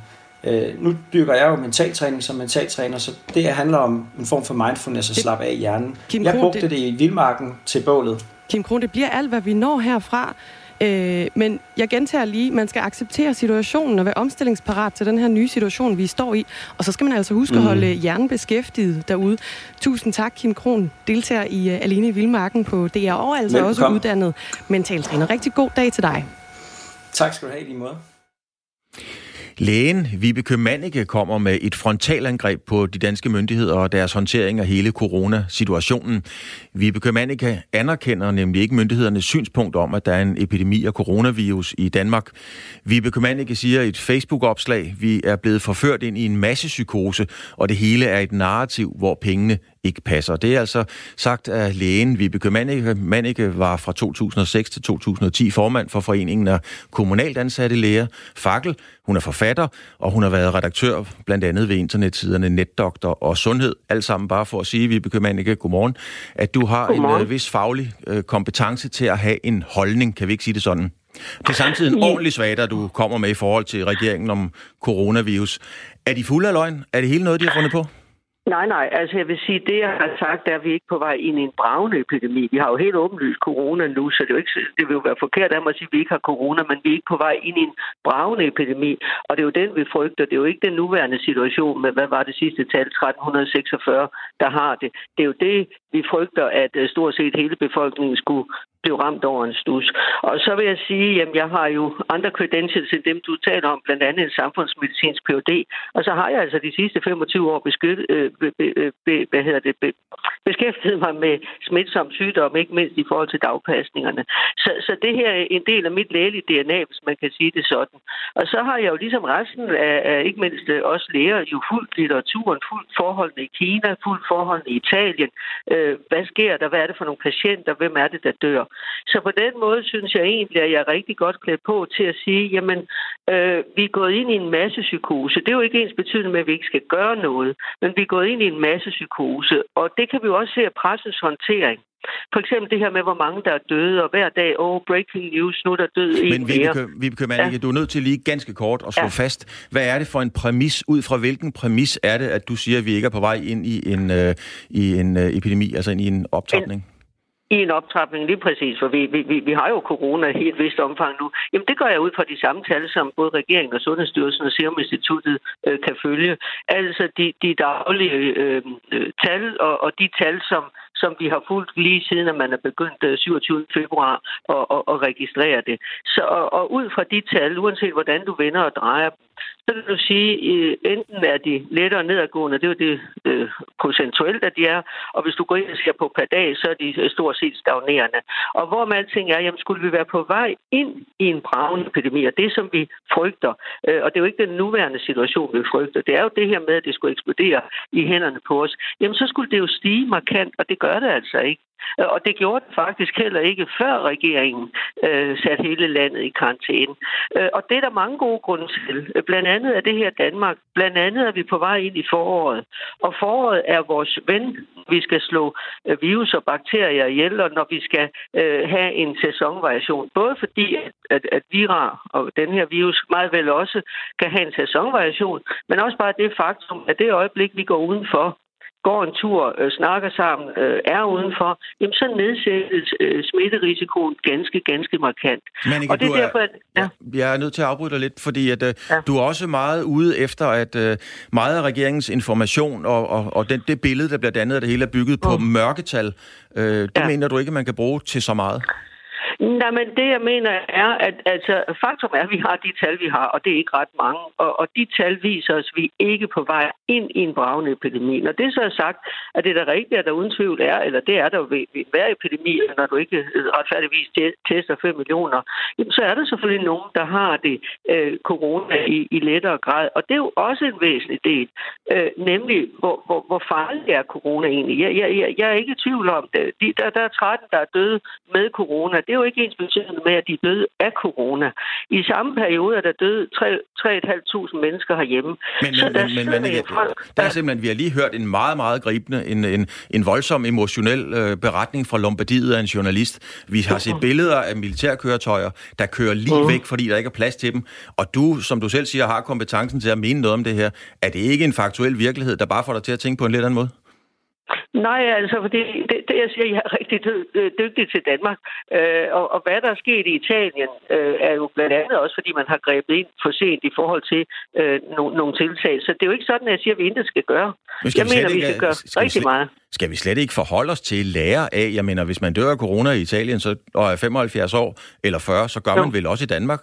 Øh, nu dykker jeg jo mentaltræning som mentaltræner, så det handler om en form for mindfulness at slappe af i hjernen. Kim jeg brugte det... det i Vildmarken til bålet. Kim Kron, det bliver alt, hvad vi når herfra. Øh, men jeg gentager lige, man skal acceptere situationen og være omstillingsparat til den her nye situation, vi står i. Og så skal man altså huske mm. at holde hjernen beskæftiget derude. Tusind tak, Kim Kron, deltager i uh, Alene i Vildmarken på DR, og altså Velkommen. også uddannet mentaltræner. Rigtig god dag til dig. Tak skal du have, i lige måde. Lægen Vibeke Mannicke kommer med et frontalangreb på de danske myndigheder og deres håndtering af hele coronasituationen. Vibeke Mannicke anerkender nemlig ikke myndighedernes synspunkt om, at der er en epidemi af coronavirus i Danmark. Vibeke Mannicke siger i et Facebook-opslag, vi er blevet forført ind i en masse psykose, og det hele er et narrativ, hvor pengene ikke passer. Det er altså sagt af lægen Vibeke Mannicke. Mannicke var fra 2006 til 2010 formand for Foreningen af Kommunalt Ansatte Læger, Fakkel. Hun er forfatter, og hun har været redaktør blandt andet ved internetsiderne Netdoktor og Sundhed. Alt sammen bare for at sige, Vibeke Mannicke, godmorgen, at du har godmorgen. en uh, vis faglig uh, kompetence til at have en holdning, kan vi ikke sige det sådan? Det er samtidig en ordentlig svater, du kommer med i forhold til regeringen om coronavirus. Er de fulde af løgn? Er det hele noget, de har fundet på? Nej, nej. Altså jeg vil sige, det jeg har sagt, er, at vi ikke på vej ind i en bravende epidemi. Vi har jo helt åbenlyst corona nu, så det, er jo ikke, det vil jo være forkert af mig at sige, at vi ikke har corona, men vi er ikke på vej ind i en bravende epidemi. Og det er jo den, vi frygter. Det er jo ikke den nuværende situation med, hvad var det sidste tal, 1346, der har det. Det er jo det, vi frygter, at øh, stort set hele befolkningen skulle blev ramt over en stus. Og så vil jeg sige, at jeg har jo andre credentials end dem, du taler om, blandt andet en samfundsmedicinsk PhD, og så har jeg altså de sidste 25 år beskyt, øh, be, be, øh, be, hvad hedder det, be, beskæftiget mig med smitsom sygdom, ikke mindst i forhold til dagpasningerne. Så, så det her er en del af mit lægelige DNA, hvis man kan sige det sådan. Og så har jeg jo ligesom resten af, af ikke mindst øh, også læger jo fuldt litteraturen, fuldt forholdene i Kina, fuldt forholdene i Italien. Øh, hvad sker der? Hvad er det for nogle patienter? Hvem er det, der dør? Så på den måde synes jeg egentlig, at jeg er rigtig godt klædt på til at sige, jamen, øh, vi er gået ind i en masse psykose. Det er jo ikke ens betydende med, at vi ikke skal gøre noget, men vi er gået ind i en masse psykose. Og det kan vi jo også se af pressens håndtering. For eksempel det her med, hvor mange der er døde, og hver dag, åh, oh, breaking news, nu er der død en Men Vibeke, Vibeke Manike, ja. du er nødt til lige ganske kort at slå ja. fast. Hvad er det for en præmis, ud fra hvilken præmis er det, at du siger, at vi ikke er på vej ind i en, øh, i en øh, epidemi, altså ind i en optrapning? En i en optrapning lige præcis, for vi, vi, vi har jo corona i et vist omfang nu. Jamen det gør jeg ud fra de samme tal, som både regeringen og Sundhedsstyrelsen og Serum Instituttet øh, kan følge. Altså de, de daglige øh, øh tal og, og de tal, som som vi har fulgt lige siden, at man er begyndt øh, 27. Februar at, at, at registrere det. Så, og, og ud fra de tal, uanset hvordan du vender og drejer så vil du sige, øh, enten er de lettere nedadgående, det er jo det øh, procentuelt, at de er, og hvis du går ind og ser på per dag, så er de øh, stort set stagnerende. Og hvor man alting er, jamen skulle vi være på vej ind i en bravende epidemi, og det som vi frygter, øh, og det er jo ikke den nuværende situation, vi frygter, det er jo det her med, at det skulle eksplodere i hænderne på os, jamen så skulle det jo stige markant, og det gør det altså ikke. Og det gjorde det faktisk heller ikke, før regeringen øh, satte hele landet i karantæne. Øh, og det er der mange gode grunde til. Blandt andet er det her Danmark. Blandt andet er vi på vej ind i foråret. Og foråret er vores ven. Vi skal slå øh, virus og bakterier ihjel, og når vi skal øh, have en sæsonvariation. Både fordi, at, at, at virar og den her virus meget vel også kan have en sæsonvariation, men også bare det faktum, at det øjeblik, vi går udenfor, går en tur, øh, snakker sammen, øh, er udenfor, jamen så nedsættes øh, smitterisikoen ganske, ganske markant. Men ikke, og det er, derfor, at, ja. Jeg er nødt til at afbryde dig lidt, fordi at, øh, ja. du er også meget ude efter, at øh, meget af regeringens information og, og, og den, det billede, der bliver dannet, at det hele er bygget på mm. mørketal, øh, det ja. mener du ikke, man kan bruge til så meget? Nej, men det jeg mener er, at altså, faktum er, at vi har de tal, vi har, og det er ikke ret mange. Og, og de tal viser os, at vi er ikke på vej ind i en bravende epidemi. Når det så er sagt, at det der rigtigt, at der uden tvivl er, eller det er der ved, ved hver epidemi, når du ikke øh, retfærdigvis tester 5 millioner, jamen, så er der selvfølgelig nogen, der har det øh, corona i, i lettere grad. Og det er jo også en væsentlig del, øh, nemlig hvor, hvor, hvor farlig er corona egentlig. Jeg, jeg, jeg, jeg er ikke i tvivl om det. De, der, der er 13, der er døde med corona. Det er jo ikke ens betydende med, at de døde af corona. I samme periode er der døde 3.500 mennesker herhjemme. Men, men, der, men, men, men folk, der er simpelthen, vi har lige hørt en meget, meget gribende, en, en, en voldsom emotionel øh, beretning fra Lombardiet af en journalist. Vi har set billeder af militærkøretøjer, der kører lige mm. væk, fordi der ikke er plads til dem. Og du, som du selv siger, har kompetencen til at mene noget om det her. Er det ikke en faktuel virkelighed, der bare får dig til at tænke på en lidt anden måde? Nej, altså, fordi det, det jeg siger, jeg er rigtig øh, dygtig til Danmark. Øh, og, og hvad der er sket i Italien, øh, er jo blandt andet også, fordi man har grebet ind for sent i forhold til øh, no, nogle tiltag. Så det er jo ikke sådan, at jeg siger, at vi intet skal gøre. Men skal jeg vi mener, vi skal gøre skal rigtig vi slet, meget. Skal vi slet ikke forholde os til lære af? Jeg mener, hvis man dør af corona i Italien så, og er 75 år eller 40, så gør jo. man vel også i Danmark?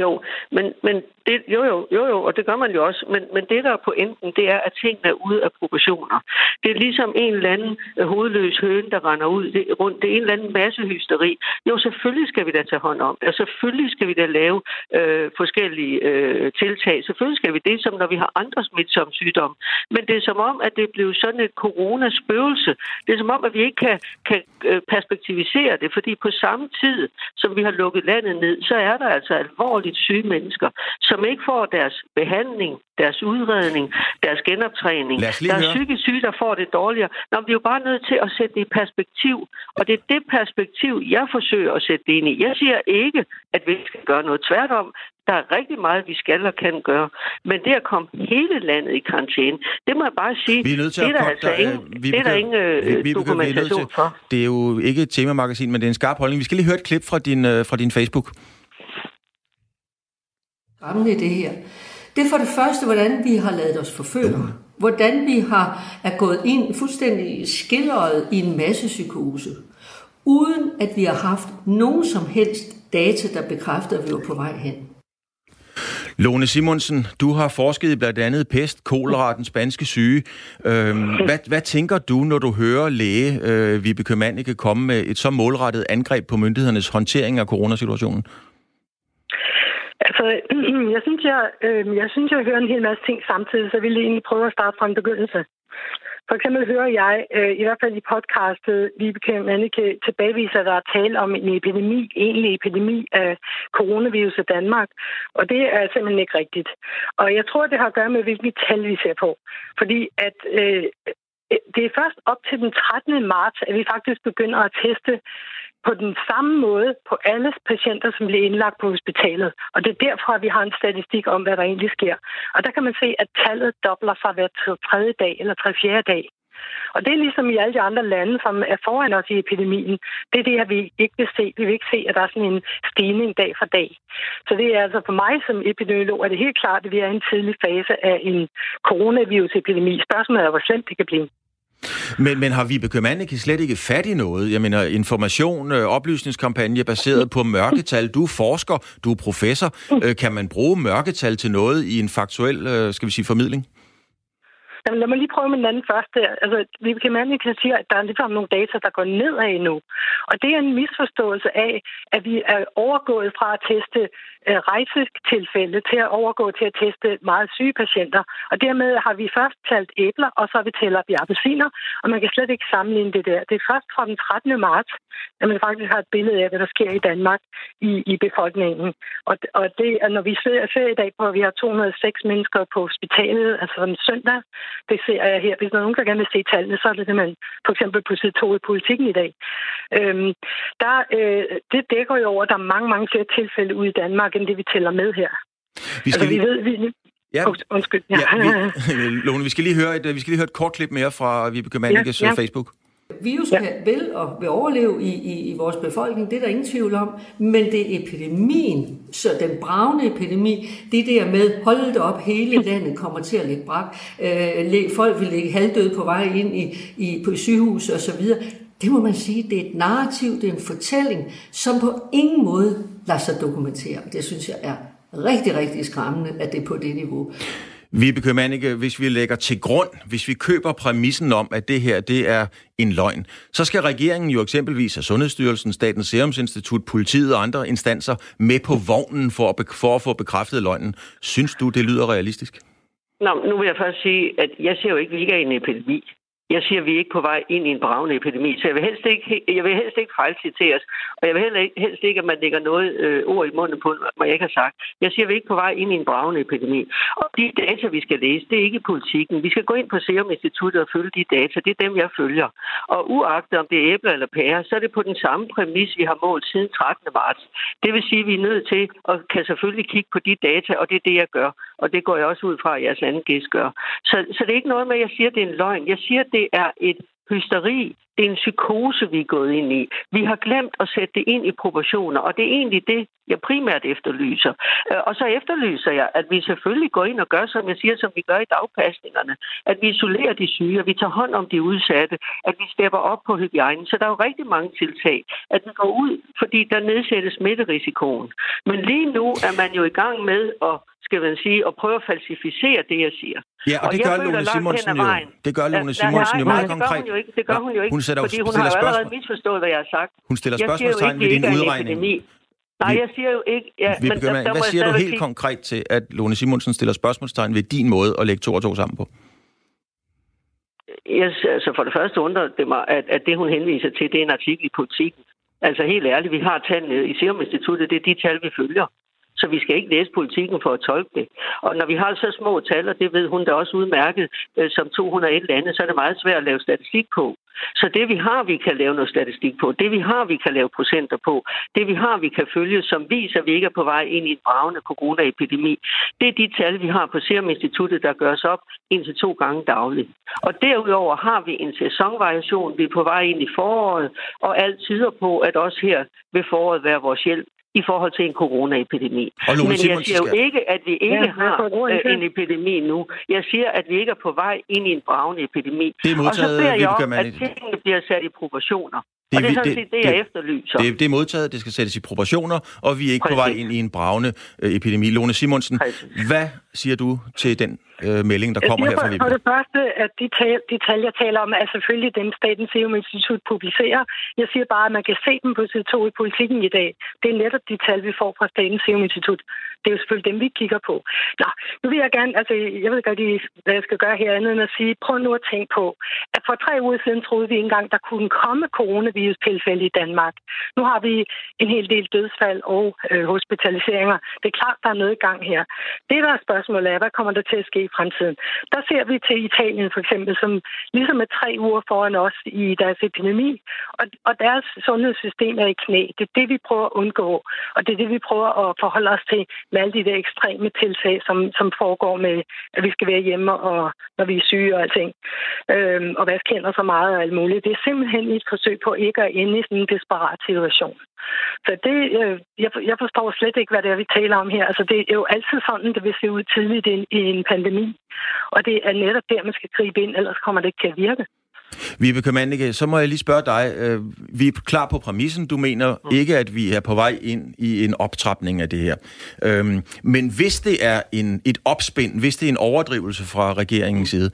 Jo, men, men det, jo, jo, jo, jo, og det gør man jo også. Men, men det, der er pointen, det er, at tingene er ude af proportioner. Det er ligesom en eller anden øh, hovedløs høne, der render ud det, rundt. Det er en eller anden massehysteri. Jo, selvfølgelig skal vi da tage hånd om det, og selvfølgelig skal vi da lave øh, forskellige øh, tiltag. Selvfølgelig skal vi det, som når vi har andre smitsomme sygdomme. Men det er som om, at det blev sådan et coronaspøgelse. Det er som om, at vi ikke kan, kan øh, perspektivisere det, fordi på samme tid, som vi har lukket landet ned, så er der altså alvorligt syge mennesker, som ikke får deres behandling, deres udredning, deres genoptræning. Der er høre. psykisk syge, der får det dårligere. Nå, vi er jo bare nødt til at sætte det i perspektiv. Og det er det perspektiv, jeg forsøger at sætte det ind i. Jeg siger ikke, at vi skal gøre noget tværtom. Der er rigtig meget, vi skal og kan gøre. Men det at komme hele landet i karantæne, det må jeg bare sige, vi er nødt til det er der altså ingen, vi det er der ingen vi, vi, dokumentation for. Det er jo ikke et temamagasin, men det er en skarp holdning. Vi skal lige høre et klip fra din, øh, fra din Facebook skræmmende i det her, det er for det første, hvordan vi har lavet os forføre. Hvordan vi har er gået ind fuldstændig skilleret i en masse psykose. Uden at vi har haft nogen som helst data, der bekræfter, at vi var på vej hen. Lone Simonsen, du har forsket i blandt andet pest, kolera, den spanske syge. Øhm, hvad, hvad tænker du, når du hører læge øh, Vibeke Mannicke komme med et så målrettet angreb på myndighedernes håndtering af coronasituationen? Altså, jeg synes, jeg, øh, jeg synes, jeg hører en hel masse ting samtidig, så jeg vil egentlig prøve at starte fra en begyndelse. For eksempel hører jeg, øh, i hvert fald i podcastet, Vibeke Manneke tilbageviser, at der er tale om en epidemi, egentlig epidemi af coronavirus i Danmark. Og det er simpelthen ikke rigtigt. Og jeg tror, det har at gøre med, hvilke tal vi ser på. Fordi at øh, øh det er først op til den 13. marts, at vi faktisk begynder at teste på den samme måde på alle patienter, som bliver indlagt på hospitalet. Og det er derfor, at vi har en statistik om, hvad der egentlig sker. Og der kan man se, at tallet dobler sig hver tredje dag eller tre fjerde dag. Og det er ligesom i alle de andre lande, som er foran os i epidemien. Det er det, at vi ikke vil se. Vi vil ikke se, at der er sådan en stigning dag for dag. Så det er altså for mig som epidemiolog, er det helt klart, at vi er i en tidlig fase af en coronavirusepidemi. Spørgsmålet er, hvor slemt det kan blive. Men, men har vi Købmannike slet ikke fat i noget? Jeg mener, information, øh, oplysningskampagne baseret på mørketal. Du er forsker, du er professor. Øh, kan man bruge mørketal til noget i en faktuel, øh, skal vi sige, formidling? Jamen, lad mig lige prøve med den anden først. Altså, vi kan man kan sige, at der er ligesom nogle data, der går nedad nu. Og det er en misforståelse af, at vi er overgået fra at teste øh, rejsetilfælde til at overgå til at teste meget syge patienter. Og dermed har vi først talt æbler, og så har vi tæller vi appelsiner, og man kan slet ikke sammenligne det der. Det er først fra den 13. marts, at man faktisk har et billede af, hvad der sker i Danmark i, i befolkningen. Og, og det er, når vi ser, ser i dag på, at vi har 206 mennesker på hospitalet, altså om søndag, det ser jeg her. Hvis der er nogen, der gerne vil se tallene, så er det simpelthen for eksempel på side 2 i politikken i dag. Øhm, der, øh, det dækker jo over, at der er mange, mange flere tilfælde ude i Danmark, end det vi tæller med her. Vi skal altså, vi ved, vi, Ja. Undskyld. Ja. Ja, vi, Lone, vi skal lige høre et, vi skal lige høre et kort klip mere fra Vibeke Mannikes ja, ja. Facebook. Virus ja. kan vil og vil overleve i, i, i vores befolkning, det er der ingen tvivl om, men det er epidemien, så den bravne epidemi, det der med, hold det op, hele landet kommer til at ligge brak, øh, folk vil ligge halvdøde på vej ind i, i, på sygehus og så videre, det må man sige, det er et narrativ, det er en fortælling, som på ingen måde lader sig dokumentere. Det synes jeg er rigtig, rigtig skræmmende, at det er på det niveau. Vibeke Mannicke, hvis vi lægger til grund, hvis vi køber præmissen om, at det her det er en løgn, så skal regeringen jo eksempelvis af Sundhedsstyrelsen, Statens Serum Institut, politiet og andre instanser med på vognen for at, for at få bekræftet løgnen. Synes du, det lyder realistisk? Nå, nu vil jeg først sige, at jeg ser jo ikke, at vi ikke er i en epidemi. Jeg siger, at vi er ikke på vej ind i en bravende epidemi, så jeg vil helst ikke, jeg vil helst ikke fejlciteres, og jeg vil heller ikke, helst ikke, at man lægger noget øh, ord i munden på, hvad jeg ikke har sagt. Jeg siger, at vi er ikke på vej ind i en bravende epidemi. Og de data, vi skal læse, det er ikke politikken. Vi skal gå ind på Serum Instituttet og følge de data. Det er dem, jeg følger. Og uagtet om det er æbler eller pære, så er det på den samme præmis, vi har målt siden 13. marts. Det vil sige, at vi er nødt til at kan selvfølgelig kigge på de data, og det er det, jeg gør. Og det går jeg også ud fra, at jeres anden gæst gør. Så, så det er ikke noget med, at jeg siger, at det er en løgn. Jeg siger, at det er et hysteri. Det er en psykose, vi er gået ind i. Vi har glemt at sætte det ind i proportioner, og det er egentlig det, jeg primært efterlyser. Øh, og så efterlyser jeg, at vi selvfølgelig går ind og gør, som jeg siger, som vi gør i dagpasningerne. At vi isolerer de syge, at vi tager hånd om de udsatte, at vi stepper op på hygiejnen. Så der er jo rigtig mange tiltag. At vi går ud, fordi der nedsættes smitterisikoen. Men lige nu er man jo i gang med at skal man sige, at prøve at falsificere det, jeg siger. Ja, og, og det gør Lone Simonsen jo. Det gør Lone Simonsen jo meget konkret. Hun jo ikke, det gør hun jo ikke, hun sætter, fordi hun har jo allerede misforstået, hvad jeg har sagt. Hun stiller spørgsmålstegn ved din udregning. Nej, jeg siger jo ikke... Ja, vi, men, der, der hvad siger du helt sige... konkret til, at Lone Simonsen stiller spørgsmålstegn ved din måde at lægge to og to sammen på? Jeg, altså for det første undrer det mig, at, at det, hun henviser til, det er en artikel i politikken. Altså helt ærligt, vi har tallene i Serum Instituttet, det er de tal, vi følger. Så vi skal ikke læse politikken for at tolke det. Og når vi har så små tal, og det ved hun da også udmærket, øh, som 201 lande, så er det meget svært at lave statistik på. Så det vi har, vi kan lave noget statistik på, det vi har, vi kan lave procenter på, det vi har, vi kan følge, som viser, at vi ikke er på vej ind i en bravende coronaepidemi, det er de tal, vi har på Serum Instituttet, der gøres op indtil to gange dagligt. Og derudover har vi en sæsonvariation, vi er på vej ind i foråret, og alt tyder på, at også her vil foråret være vores hjælp i forhold til en coronaepidemi. Men jeg siger jo ikke, at vi ikke ja, har øh, en epidemi nu. Jeg siger, at vi ikke er på vej ind i en bravende epidemi. Det er modtaget, og så beder jeg om, at tingene bliver sat i proportioner. Det, og det er sådan set det, jeg efterlyser. Det, det er modtaget, det skal sættes i proportioner, og vi er ikke Præcis. på vej ind i en bravende øh, epidemi. Lone Simonsen, Præcis. hvad siger du til den øh, melding, der kommer her fra Vibeke? For det første, at de tal, de tal, jeg taler om, er selvfølgelig dem, Statens Serum Institut publicerer. Jeg siger bare, at man kan se dem på side 2 i politikken i dag. Det er netop de tal, vi får fra Statens Serum Institut. Det er jo selvfølgelig dem, vi kigger på. Nå, nu vil jeg gerne, altså jeg ved godt, hvad jeg skal gøre her andet end at sige, prøv nu at tænke på, at for tre uger siden troede vi ikke engang, der kunne komme coronavirus-tilfælde i Danmark. Nu har vi en hel del dødsfald og øh, hospitaliseringer. Det er klart, der er noget i gang her. Det, der er spørgsmålet er, hvad kommer der til at ske i fremtiden? Der ser vi til Italien for eksempel, som ligesom er tre uger foran os i deres epidemi, og, og deres sundhedssystem er i knæ. Det er det, vi prøver at undgå, og det er det, vi prøver at forholde os til med alle de der ekstreme tiltag, som, som foregår med, at vi skal være hjemme, og når vi er syge og alting, øhm, og vaske hænder så meget og alt muligt. Det er simpelthen et forsøg på ikke at ende i sådan en desperat situation. Så det, øh, jeg, jeg forstår slet ikke, hvad det er, vi taler om her. Altså, det er jo altid sådan, det vil se ud tidligt i, i en pandemi. Og det er netop der, man skal gribe ind, ellers kommer det ikke til at virke. Vibeke Mandike, så må jeg lige spørge dig. Øh, vi er klar på præmissen. Du mener mm. ikke, at vi er på vej ind i en optrapning af det her. Øhm, men hvis det er en, et opspind, hvis det er en overdrivelse fra regeringens side,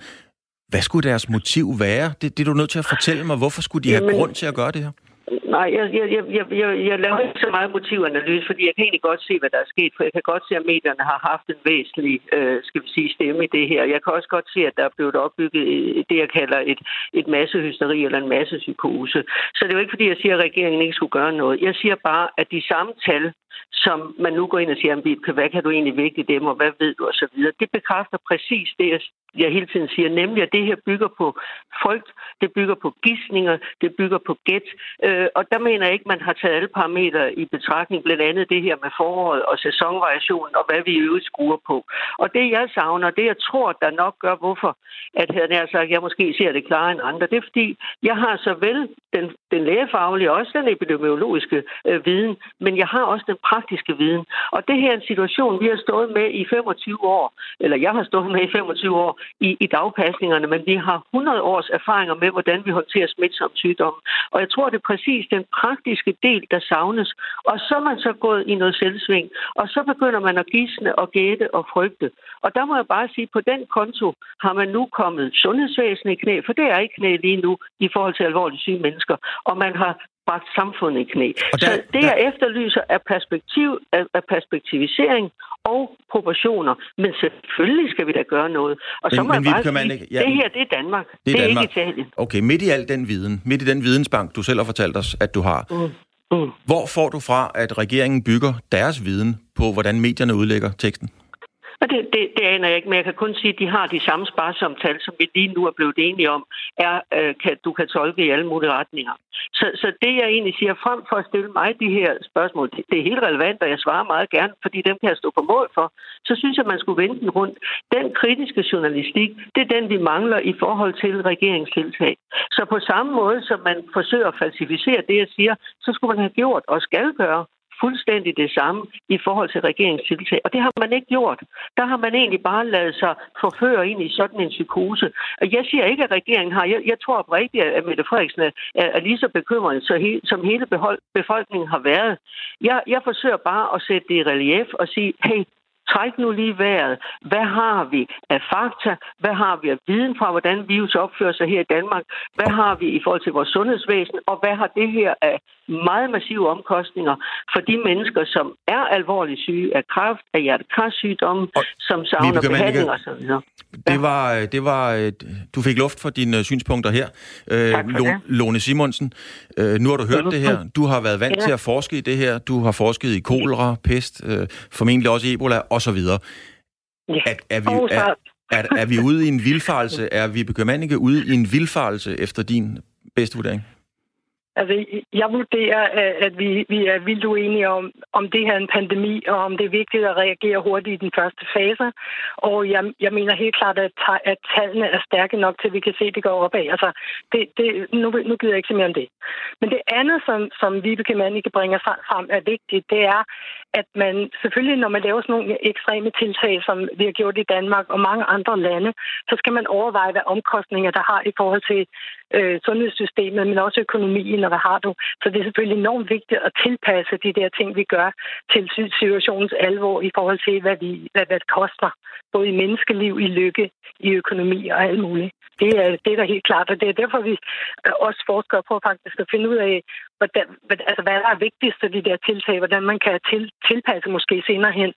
hvad skulle deres motiv være? Det, det er du nødt til at fortælle mig. Hvorfor skulle de have Jamen, grund til at gøre det her? Nej, jeg, jeg, jeg, jeg, jeg, laver ikke så meget motivanalyse, fordi jeg kan egentlig godt se, hvad der er sket, for jeg kan godt se, at medierne har haft en væsentlig, øh, skal vi sige, stemme i det her. Jeg kan også godt se, at der er blevet opbygget det, jeg kalder et, et massehysteri eller en massepsykose. Så det er jo ikke, fordi jeg siger, at regeringen ikke skulle gøre noget. Jeg siger bare, at de samme tal, som man nu går ind og siger, hvad kan du egentlig vægte dem, og hvad ved du, osv., det bekræfter præcis det, jeg jeg hele tiden siger, nemlig at det her bygger på frygt, det bygger på gissninger, det bygger på gæt. Øh, og der mener jeg ikke, man har taget alle parametre i betragtning, blandt andet det her med foråret og sæsonvariationen og hvad vi i øvrigt skruer på. Og det jeg savner, det jeg tror, der nok gør, hvorfor at jeg sagt, jeg måske ser det klarere end andre, det er fordi, jeg har såvel den, den lægefaglige og også den epidemiologiske øh, viden, men jeg har også den praktiske viden. Og det her er en situation, vi har stået med i 25 år, eller jeg har stået med i 25 år, i, i dagpasningerne, men vi har 100 års erfaringer med, hvordan vi håndterer smitsomme sygdomme. Og jeg tror, det er præcis den praktiske del, der savnes. Og så er man så gået i noget selvsving, og så begynder man at gisne og gætte og frygte. Og der må jeg bare sige, at på den konto har man nu kommet sundhedsvæsenet i knæ, for det er ikke knæ lige nu i forhold til alvorligt syge mennesker. Og man har bragt samfundet i knæ. Der, så det, jeg der... efterlyser, er perspektiv, er perspektivisering og proportioner. Men selvfølgelig skal vi da gøre noget. Og så men, må men jeg bare sige, ikke, ja, det her, det er Danmark. Det er, det er Danmark. ikke Italien. Okay, midt i al den viden, midt i den vidensbank, du selv har fortalt os, at du har, mm. Mm. hvor får du fra, at regeringen bygger deres viden på, hvordan medierne udlægger teksten? Og det, det, det aner jeg ikke, men jeg kan kun sige, at de har de samme sparsomme tal, som vi lige nu er blevet enige om, er, øh, kan, du kan tolke i alle mulige retninger. Så, så det, jeg egentlig siger, frem for at stille mig de her spørgsmål, det, det er helt relevant, og jeg svarer meget gerne, fordi dem kan jeg stå på mål for, så synes jeg, man skulle vende den rundt. Den kritiske journalistik, det er den, vi mangler i forhold til regeringstiltag. Så på samme måde, som man forsøger at falsificere det, jeg siger, så skulle man have gjort og skal gøre fuldstændig det samme i forhold til regeringstiltag. Og det har man ikke gjort. Der har man egentlig bare lavet sig forføre ind i sådan en psykose. Og jeg siger ikke, at regeringen har. Jeg, jeg tror oprigtigt, at Mette Frederiksen er, er lige så bekymret, så he, som hele befolkningen har været. Jeg, jeg forsøger bare at sætte det i relief og sige, hey, Træk nu lige vejret. Hvad har vi af fakta? Hvad har vi af viden fra, hvordan virus opfører sig her i Danmark? Hvad har vi i forhold til vores sundhedsvæsen? Og hvad har det her af meget massive omkostninger for de mennesker, som er alvorligt syge af kræft, af hjertekarsygdomme, som savner behandling og så videre? Det var, det var, du fik luft for dine synspunkter her. Tak for det. Lone Simonsen, nu har du hørt det her. Du har været vant ja. til at forske i det her. Du har forsket i kolera, pest, formentlig også Ebola osv. Ja. Er, er, vi, er, er, er vi ude i en vildfarelse? Er vi ikke ude i en vildfarelse efter din bedste vurdering? Altså, jeg vurderer, at vi, vi er vildt uenige om, om det her er en pandemi, og om det er vigtigt at reagere hurtigt i den første fase. Og jeg, jeg mener helt klart, at, at tallene er stærke nok til, at vi kan se, at det går opad. Altså, det, det, nu, nu gider jeg ikke se mere om det. Men det andet, som, som Vibeke Mannicke bringer frem, er vigtigt, det er, at man selvfølgelig, når man laver sådan nogle ekstreme tiltag, som vi har gjort i Danmark og mange andre lande, så skal man overveje, hvad omkostninger der har i forhold til øh, sundhedssystemet, men også økonomien, og hvad har du. Så det er selvfølgelig enormt vigtigt at tilpasse de der ting, vi gør til situationens alvor i forhold til, hvad, vi, hvad, hvad det koster. Både i menneskeliv, i lykke, i økonomi og alt muligt. Det er, det er da helt klart, og det er derfor, vi øh, også forsker på faktisk at finde ud af, hvordan, altså, hvad der er vigtigst af de der tiltag, hvordan man kan til, tilpasse måske senere hen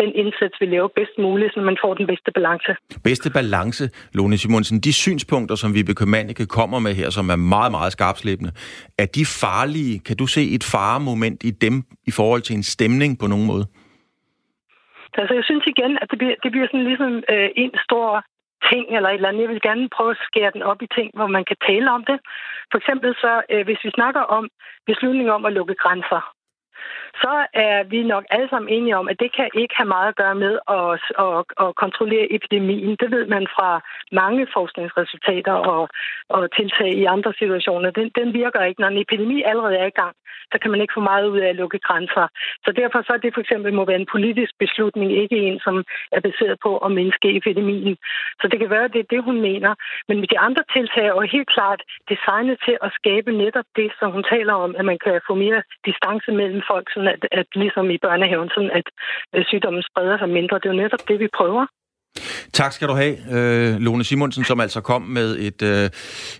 den indsats, vi laver bedst muligt, så man får den bedste balance. Bedste balance, Lone Simonsen. De synspunkter, som vi Købmannike kommer med her, som er meget, meget skarpslæbende, er de farlige? Kan du se et faremoment i dem i forhold til en stemning på nogen måde? Altså, jeg synes igen, at det bliver, det bliver sådan ligesom øh, en stor ting eller et eller andet. Jeg vil gerne prøve at skære den op i ting, hvor man kan tale om det. For eksempel så, øh, hvis vi snakker om beslutningen om at lukke grænser, så er vi nok alle sammen enige om, at det kan ikke have meget at gøre med at, at, at kontrollere epidemien. Det ved man fra mange forskningsresultater og, og tiltag i andre situationer. Den, den virker ikke. Når en epidemi allerede er i gang, så kan man ikke få meget ud af at lukke grænser. Så derfor så er det for eksempel må være en politisk beslutning, ikke en, som er baseret på at mindske epidemien. Så det kan være, at det er det, hun mener. Men med de andre tiltag er helt klart designet til at skabe netop det, som hun taler om, at man kan få mere distance mellem folk, sådan at, at ligesom i børnehaven, sådan at sygdommen spreder sig mindre. Det er jo netop det, vi prøver. Tak skal du have, øh, Lone Simonsen, som altså kom med et, øh,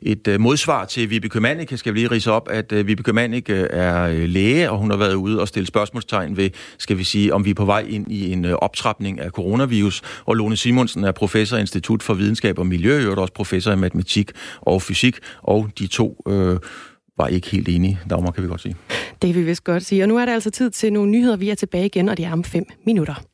et øh, modsvar til Vibeke Mannik. Jeg skal lige rise op, at øh, Vibeke Mannik øh, er øh, læge, og hun har været ude og stille spørgsmålstegn ved, skal vi sige, om vi er på vej ind i en øh, optrapning af coronavirus. Og Lone Simonsen er professor i Institut for Videnskab og Miljø, og også professor i matematik og fysik, og de to øh, var ikke helt enige. Dagmar, kan vi godt sige. Det vil vi vist godt sige. Og nu er det altså tid til nogle nyheder. Vi er tilbage igen, og det er om fem minutter.